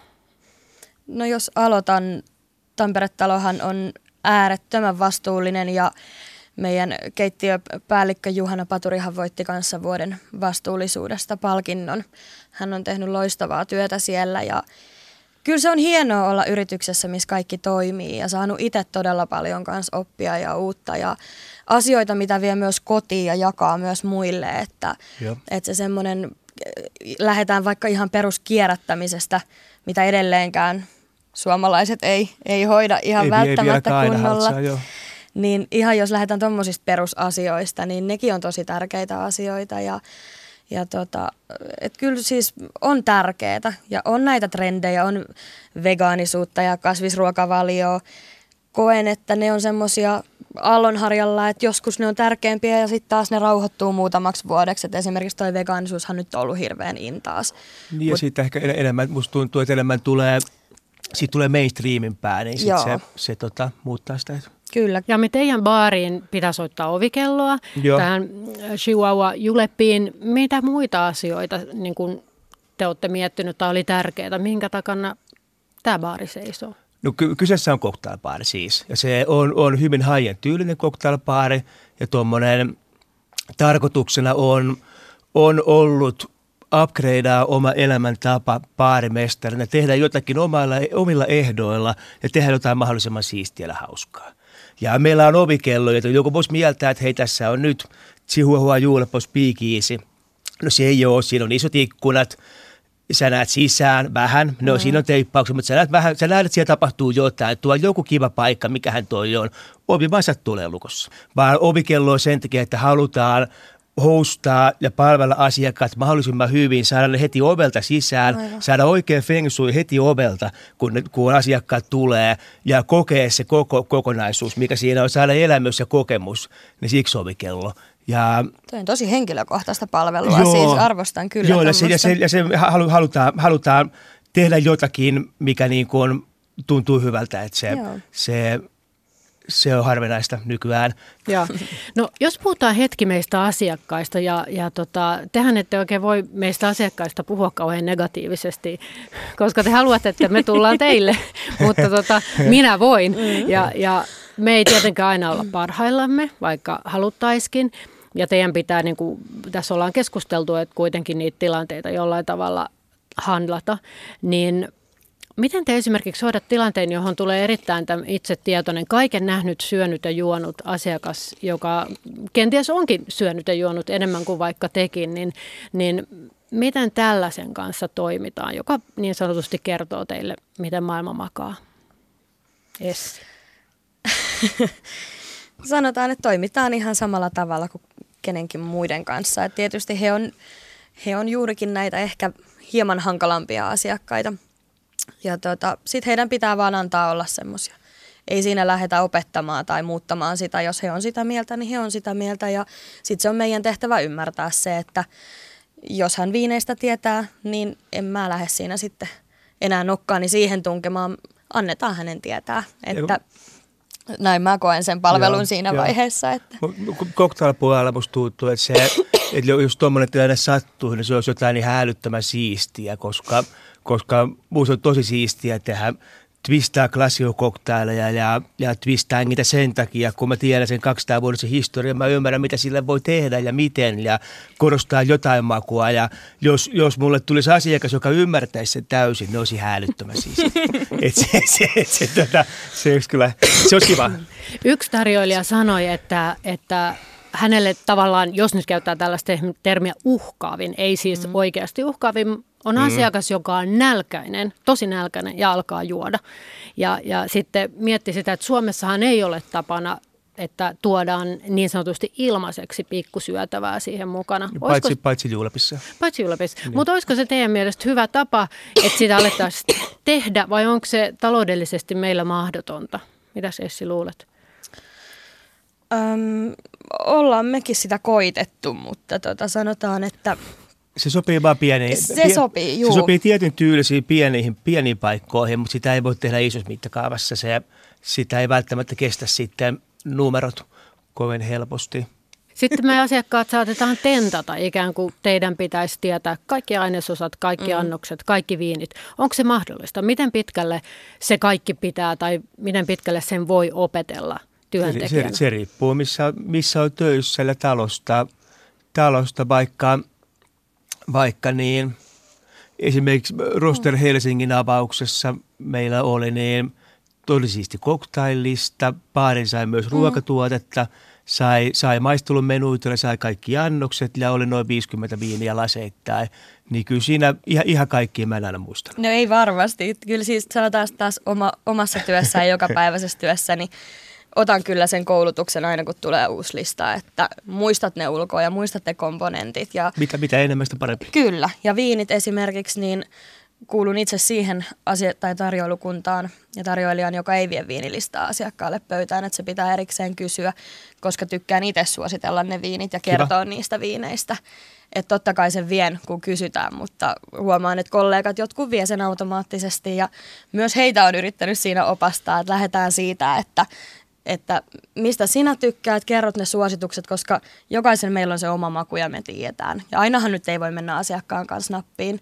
No jos aloitan, Tampere-talohan on äärettömän vastuullinen ja meidän keittiöpäällikkö Juhana Paturihan voitti kanssa vuoden vastuullisuudesta palkinnon. Hän on tehnyt loistavaa työtä siellä ja kyllä se on hienoa olla yrityksessä, missä kaikki toimii ja saanut itse todella paljon kanssa oppia ja uutta ja asioita, mitä vie myös kotiin ja jakaa myös muille, että, että se semmoinen, lähdetään vaikka ihan peruskierrättämisestä, mitä edelleenkään suomalaiset ei, ei hoida ihan ei, välttämättä ei kunnolla. Haltsaa, niin ihan jos lähdetään tuommoisista perusasioista, niin nekin on tosi tärkeitä asioita ja, ja tota, et kyllä siis on tärkeää ja on näitä trendejä, on vegaanisuutta ja kasvisruokavalio. Koen, että ne on semmoisia aallonharjalla, että joskus ne on tärkeämpiä ja sitten taas ne rauhoittuu muutamaksi vuodeksi. Et esimerkiksi tuo vegaanisuushan nyt on ollut hirveän intaas. Niin ja sitten ehkä enemmän, musta tuntuu, että enemmän tulee siitä tulee mainstreamin pää, niin sit se, se tota, muuttaa sitä. Kyllä. Ja me teidän baariin pitäisi ottaa ovikelloa Joo. tähän äh, Chihuahua Juleppiin. Mitä muita asioita niin kun te olette miettinyt tai oli tärkeää? Minkä takana tämä baari seisoo? No ky- kyseessä on cocktailbaari siis. Ja se on, on hyvin haien tyylinen cocktailbaari. Ja tuommoinen tarkoituksena on, on ollut upgradea oma elämäntapa baarimestarina, tehdä jotakin omilla, omilla ehdoilla ja tehdä jotain mahdollisimman siistiä ja hauskaa. Ja meillä on ovikello, että joku voisi mieltää, että hei tässä on nyt Chihuahua Juulepo Speakeasy. No se ei ole, siinä on isot ikkunat, sä näet sisään vähän, no mm. siinä on teippauksia, mutta sä näet, vähän, sä näet, että siellä tapahtuu jotain, tuo on joku kiva paikka, mikähän toi on. Ovi vaan tulee lukossa. Vaan ovikello on sen takia, että halutaan hostaa ja palvella asiakkaat mahdollisimman hyvin, saada ne heti ovelta sisään, Aivan. saada oikein feng shui heti ovelta, kun, ne, kun asiakkaat tulee ja kokee se koko, kokonaisuus, mikä siinä on, saada elämys ja kokemus, niin siksi ovikello. Ja, Tuo on tosi henkilökohtaista palvelua, joo, siis arvostan kyllä. Joo, ja se, ja se, ja se halutaan, halutaan tehdä jotakin, mikä niin kuin tuntuu hyvältä, että se, se se on harvinaista nykyään. Ja. No jos puhutaan hetki meistä asiakkaista ja, ja tota, tehän ette oikein voi meistä asiakkaista puhua kauhean negatiivisesti, koska te haluatte, että me tullaan teille, mutta tota, minä voin. Mm. Ja, ja me ei tietenkään aina olla parhaillamme, vaikka haluttaiskin. Ja teidän pitää, niin kuin tässä ollaan keskusteltu, että kuitenkin niitä tilanteita jollain tavalla handlata, niin – Miten te esimerkiksi hoidat tilanteen, johon tulee erittäin itsetietoinen, kaiken nähnyt, syönyt ja juonut asiakas, joka kenties onkin syönyt ja juonut enemmän kuin vaikka tekin, niin, niin miten tällaisen kanssa toimitaan, joka niin sanotusti kertoo teille, miten maailma makaa? Essi. Sanotaan, että toimitaan ihan samalla tavalla kuin kenenkin muiden kanssa. Et tietysti he on, he on juurikin näitä ehkä hieman hankalampia asiakkaita – ja tota, sitten heidän pitää vaan antaa olla semmoisia. Ei siinä lähdetä opettamaan tai muuttamaan sitä. Jos he on sitä mieltä, niin he on sitä mieltä. Ja sitten se on meidän tehtävä ymmärtää se, että jos hän viineistä tietää, niin en mä lähde siinä sitten enää nokkaani siihen tunkemaan. Annetaan hänen tietää, että näin mä koen sen palvelun joo, siinä joo. vaiheessa. Että. Cocktailpuolella musta tuntuu, että, se, että jos tuommoinen tilanne sattuu, niin se olisi jotain niin hälyttömän siistiä, koska – koska minusta on tosi siistiä tehdä twistää klassikokoktaaleja ja, ja twistää niitä sen takia, kun mä tiedän sen 200 vuodessa historian, mä ymmärrän, mitä sille voi tehdä ja miten ja korostaa jotain makua. Ja jos, jos mulle tulisi asiakas, joka ymmärtäisi sen täysin, niin olisi hälyttömän siis. Et se, se, se, se, tota, se, olisi kyllä, se olisi kiva. Yksi tarjoilija sanoi, että, että hänelle tavallaan, jos nyt käyttää tällaista termiä uhkaavin, ei siis mm. oikeasti uhkaavin, on mm. asiakas, joka on nälkäinen, tosi nälkäinen ja alkaa juoda. Ja, ja sitten mietti sitä, että Suomessahan ei ole tapana että tuodaan niin sanotusti ilmaiseksi pikkusyötävää siihen mukana. Olisiko, paitsi, paitsi juulepissa. Paitsi juulepissa. Niin. Mutta olisiko se teidän mielestä hyvä tapa, että sitä alettaisiin tehdä vai onko se taloudellisesti meillä mahdotonta? Mitäs Essi luulet? Öm, ollaan mekin sitä koitettu, mutta tota, sanotaan, että se sopii vaan pieniin. Se pie, sopii, juu. Se sopii tietyn tyylisiin pieniin, pieniin paikkoihin, mutta sitä ei voi tehdä isossa mittakaavassa. Se, sitä ei välttämättä kestä sitten numerot kovin helposti. Sitten me asiakkaat saatetaan tentata, ikään kuin teidän pitäisi tietää kaikki ainesosat, kaikki mm. annokset, kaikki viinit. Onko se mahdollista? Miten pitkälle se kaikki pitää tai miten pitkälle sen voi opetella työntekijänä? Se, se, se riippuu, missä, missä on töissä talosta, talosta vaikka, vaikka niin. Esimerkiksi Roster Helsingin avauksessa meillä oli niin, oli siisti koktailista, baari sai myös mm. ruokatuotetta – sai, sai maistelumenuita, sai kaikki annokset ja oli noin 50 viiniä laseittain. Niin kyllä siinä ihan, ihan kaikki mä en aina muista. No ei varmasti. Kyllä siis sanotaan taas oma, omassa työssä ja jokapäiväisessä työssä, niin otan kyllä sen koulutuksen aina, kun tulee uusi lista, että muistat ne ulkoa ja muistat ne komponentit. Ja mitä, mitä enemmän sitä parempi. Kyllä, ja viinit esimerkiksi, niin kuulun itse siihen asia- tai tarjoilukuntaan ja tarjoilijan, joka ei vie viinilistaa asiakkaalle pöytään, että se pitää erikseen kysyä, koska tykkään itse suositella ne viinit ja kertoa Kiva. niistä viineistä. Että totta kai sen vien, kun kysytään, mutta huomaan, että kollegat jotkut vie sen automaattisesti ja myös heitä on yrittänyt siinä opastaa, että lähdetään siitä, että, että mistä sinä tykkäät, kerrot ne suositukset, koska jokaisen meillä on se oma maku ja me tiedetään. Ja ainahan nyt ei voi mennä asiakkaan kanssa nappiin,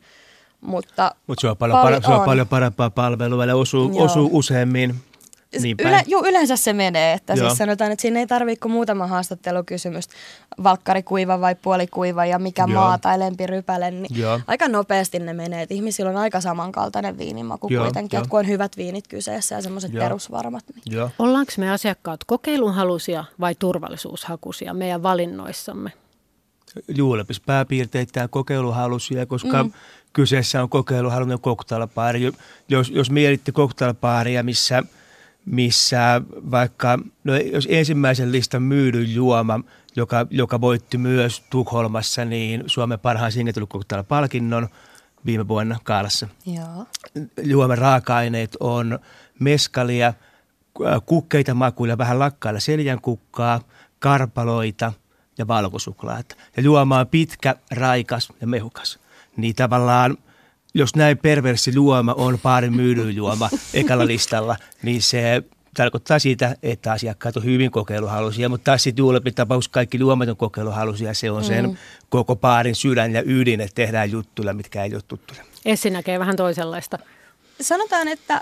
mutta Mut se on paljon, pal- para, se on paljon parempaa palvelua ja osuu, osuu useammin. Niin Yle, joo, yleensä se menee, että siis sanotaan, että siinä ei tarvitse kuin muutama haastattelukysymys, valkkari kuiva vai puolikuiva ja mikä joo. maa tai lempirypäle, niin joo. aika nopeasti ne menee. Että ihmisillä on aika samankaltainen viinimaku joo, kuitenkin, että kun on hyvät viinit kyseessä ja semmoiset perusvarmat. Niin. Joo. Ollaanko me asiakkaat kokeilunhalusia vai turvallisuushakuisia meidän valinnoissamme? Juulepis pääpiirteittäin kokeiluhalusia, koska mm kyseessä on kokeiluhalunen koktailpaari. Jos, jos mietitte koktailpaaria, missä, missä vaikka, no jos ensimmäisen listan myydyn juoma, joka, joka voitti myös Tukholmassa, niin Suomen parhaan singetulukoktailpalkinnon viime vuonna Kaalassa. Joo. Juoman raaka-aineet on meskalia, kukkeita makuilla, vähän lakkailla seljän kukkaa, karpaloita ja valkosuklaata. Ja juoma on pitkä, raikas ja mehukas niin tavallaan jos näin perversi juoma on paarin myydyn juoma ekalla listalla, niin se tarkoittaa sitä, että asiakkaat on hyvin kokeiluhalusia, mutta taas sitten juulepin tapaus kaikki juomat on kokeiluhalusia. Se on sen mm. koko paarin sydän ja ydin, että tehdään juttuja, mitkä ei ole tuttuja. Essi näkee vähän toisenlaista. Sanotaan, että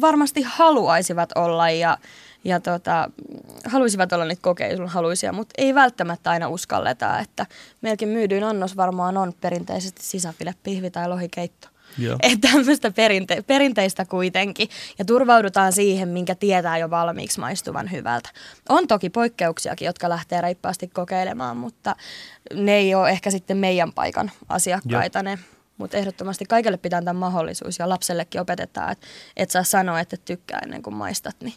varmasti haluaisivat olla ja ja tota, haluaisivat olla niitä kokeilun mutta ei välttämättä aina uskalleta, että meilläkin myydyin annos varmaan on perinteisesti sisäfile, pihvi tai lohikeitto. Että tämmöistä perinte- perinteistä kuitenkin. Ja turvaudutaan siihen, minkä tietää jo valmiiksi maistuvan hyvältä. On toki poikkeuksiakin, jotka lähtee reippaasti kokeilemaan, mutta ne ei ole ehkä sitten meidän paikan asiakkaita ne. Mutta ehdottomasti kaikille pitää antaa mahdollisuus ja lapsellekin opetetaan, että et saa sanoa, että tykkää ennen kuin maistat. Niin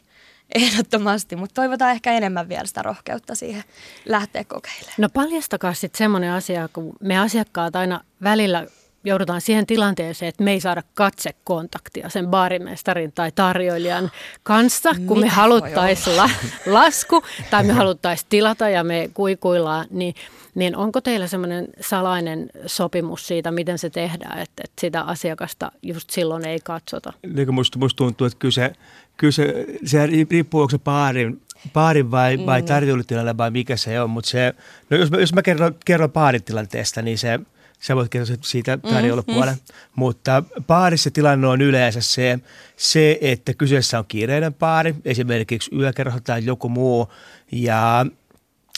Ehdottomasti, mutta toivotaan ehkä enemmän vielä sitä rohkeutta siihen lähteä kokeilemaan. No paljastakaa sitten semmoinen asia, kun me asiakkaat aina välillä joudutaan siihen tilanteeseen, että me ei saada katsekontaktia sen baarimestarin tai tarjoilijan kanssa, kun Mitä me haluttaisiin la- lasku tai me haluttaisiin tilata ja me kuikuillaan, niin, niin onko teillä semmoinen salainen sopimus siitä, miten se tehdään, että, että sitä asiakasta just silloin ei katsota? Niin musta, musta tuntuu, että kyllä se, kyllä se, se riippuu, onko se baarin, baarin vai, mm. vai tarjoulutilanne vai mikä se on, mutta se, no jos, jos mä kerron, kerron baaritilanteesta, niin se – sä voit kertoa siitä tarjoulupuolen. Mm, mm. Mutta baarissa tilanne on yleensä se, se, että kyseessä on kiireinen baari, esimerkiksi yökerho tai joku muu. Ja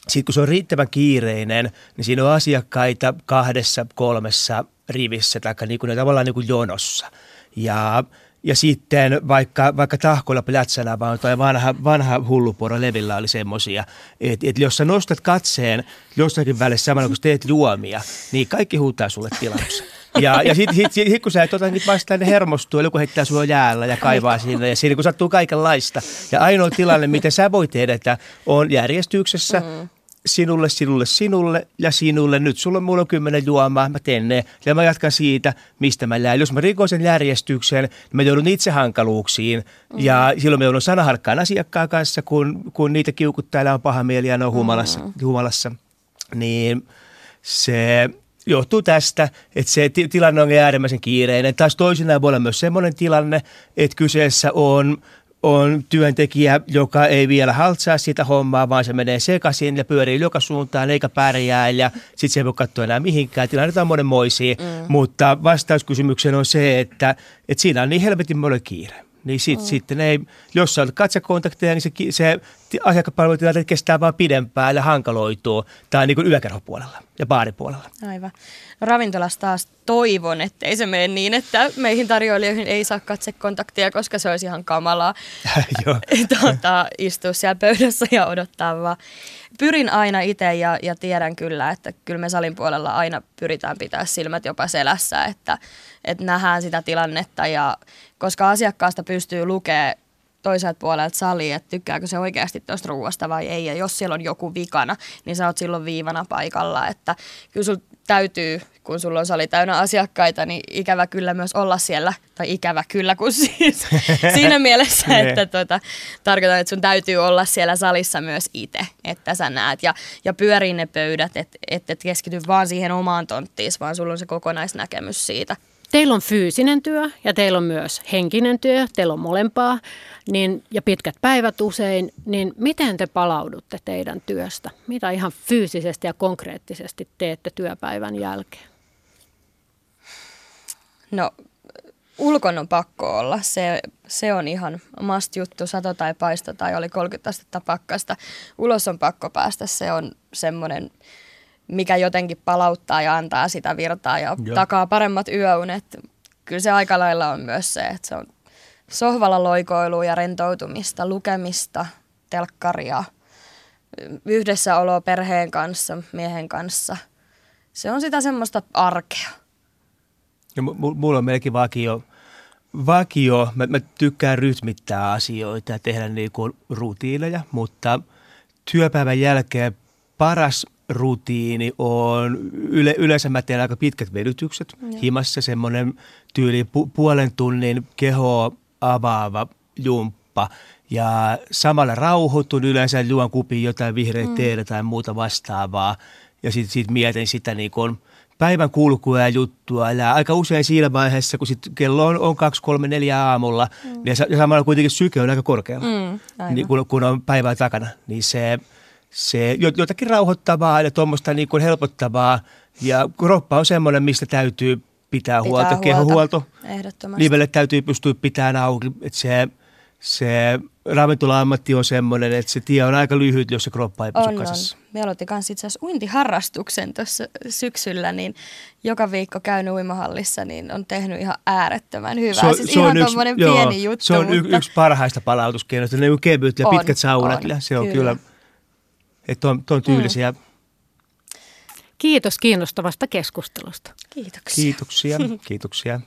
sitten kun se on riittävän kiireinen, niin siinä on asiakkaita kahdessa, kolmessa rivissä tai niin kuin, tavallaan niin kuin jonossa. Ja ja sitten vaikka, vaikka tahkoilla plätsänä vaan tai vanha, vanha hulluporo levillä oli semmoisia, että et jos sä nostat katseen jossakin välissä samalla kun teet juomia, niin kaikki huutaa sulle tilauksen. Ja, ja sitten sit, sit, sit, kun sä et ota niitä vastaan, ne hermostuu, joku heittää sulla jäällä ja kaivaa siinä. Ja siinä kun sattuu kaikenlaista. Ja ainoa tilanne, miten sä voit edetä, on järjestyksessä. Mm sinulle, sinulle, sinulle ja sinulle. Nyt sulla on, mulla on kymmenen juomaa, mä teen ne. Ja mä jatkan siitä, mistä mä lähdin. Jos mä rikon sen järjestykseen, niin mä joudun itse hankaluuksiin. Mm. Ja silloin mä joudun sanaharkkaan asiakkaan kanssa, kun, kun niitä kiukuttaa ja on paha mieli ja ne on humalassa. Mm. humalassa. Niin se johtuu tästä, että se tilanne on äärimmäisen kiireinen. Taas toisinaan voi olla myös sellainen tilanne, että kyseessä on on työntekijä, joka ei vielä haltsaa sitä hommaa, vaan se menee sekaisin ja pyörii joka suuntaan eikä pärjää ja sitten se ei voi katsoa enää mihinkään. Tilanne on monenmoisia, mm. mutta vastauskysymykseen on se, että, että siinä on niin helvetin monen kiire. Niin sit, mm. sitten ei, jos on katsekontakteja, niin se, se asiakaspalvelutilanne kestää vaan pidempään ja hankaloituu. On niin kuin yökerhopuolella ja baaripuolella. Aivan. No ravintolassa taas toivon, että ei se mene niin, että meihin tarjoilijoihin ei saa katsekontaktia, koska se olisi ihan kamalaa tuota, istua siellä pöydässä ja odottaa vaan. Pyrin aina itse ja, ja tiedän kyllä, että kyllä me salin puolella aina pyritään pitää silmät jopa selässä, että, että nähdään sitä tilannetta ja koska asiakkaasta pystyy lukemaan toiselta puolelta sali, että tykkääkö se oikeasti tuosta ruuasta vai ei. Ja jos siellä on joku vikana, niin sä oot silloin viivana paikalla. Että kyllä sul täytyy, kun sulla on sali täynnä asiakkaita, niin ikävä kyllä myös olla siellä. Tai ikävä kyllä, kun siis siinä mielessä, niin. että tota, tarkoitan, että sun täytyy olla siellä salissa myös itse, että sä näet. Ja, ja pyörii ne pöydät, että et, et keskity vaan siihen omaan tonttiin, vaan sulla on se kokonaisnäkemys siitä. Teillä on fyysinen työ ja teillä on myös henkinen työ, teillä on molempaa niin, ja pitkät päivät usein, niin miten te palaudutte teidän työstä? Mitä ihan fyysisesti ja konkreettisesti teette työpäivän jälkeen? No ulkon on pakko olla. Se, se on ihan must juttu, sato tai paisto tai oli 30 astetta pakkasta. Ulos on pakko päästä, se on semmoinen mikä jotenkin palauttaa ja antaa sitä virtaa ja Joo. takaa paremmat yöunet. Kyllä se aika lailla on myös se, että se on sohvalla loikoilua ja rentoutumista, lukemista, telkkaria, yhdessäoloa perheen kanssa, miehen kanssa. Se on sitä semmoista arkea. Ja m- mulla on melkein vakio, vakio. Mä, mä tykkään rytmittää asioita ja tehdä niinku rutiineja, mutta työpäivän jälkeen paras rutiini on, yle, yleensä mä teen aika pitkät vedytykset ja. himassa, semmoinen tyyli pu, puolen tunnin keho avaava jumppa ja samalla rauhoitun yleensä juon kupiin jotain vihreä mm. teetä tai muuta vastaavaa ja sitten sit mietin sitä niin kuin päivän kulkua ja juttua. Ja aika usein siinä vaiheessa, kun sit kello on, on 2, 3, 4 aamulla mm. ja, ja samalla kuitenkin syke on aika korkealla, mm, niin kun, kun on päivää takana, niin se – se jotakin rauhoittavaa ja tuommoista niin kuin helpottavaa. Ja kroppa on semmoinen, mistä täytyy pitää, pitää huolta, huolta. kehohuolto. Ehdottomasti. Livelle täytyy pystyä pitämään auki, että se, se ravintola-ammatti on semmoinen, että se tie on aika lyhyt, jos se kroppa ei pysy on, kasassa. On. Me aloitin kanssa itse asiassa uintiharrastuksen tuossa syksyllä, niin joka viikko käynyt uimahallissa, niin on tehnyt ihan äärettömän hyvää. Se on, siis se ihan yksi, pieni juttu. Se on mutta... yksi parhaista palautuskeinoista, ne on kevyt ja on, pitkät saunat. On, se on kyllä, kyllä että on, on tyylisiä. Mm. Kiitos kiinnostavasta keskustelusta. Kiitoksia. Kiitoksia. Kiitoksia.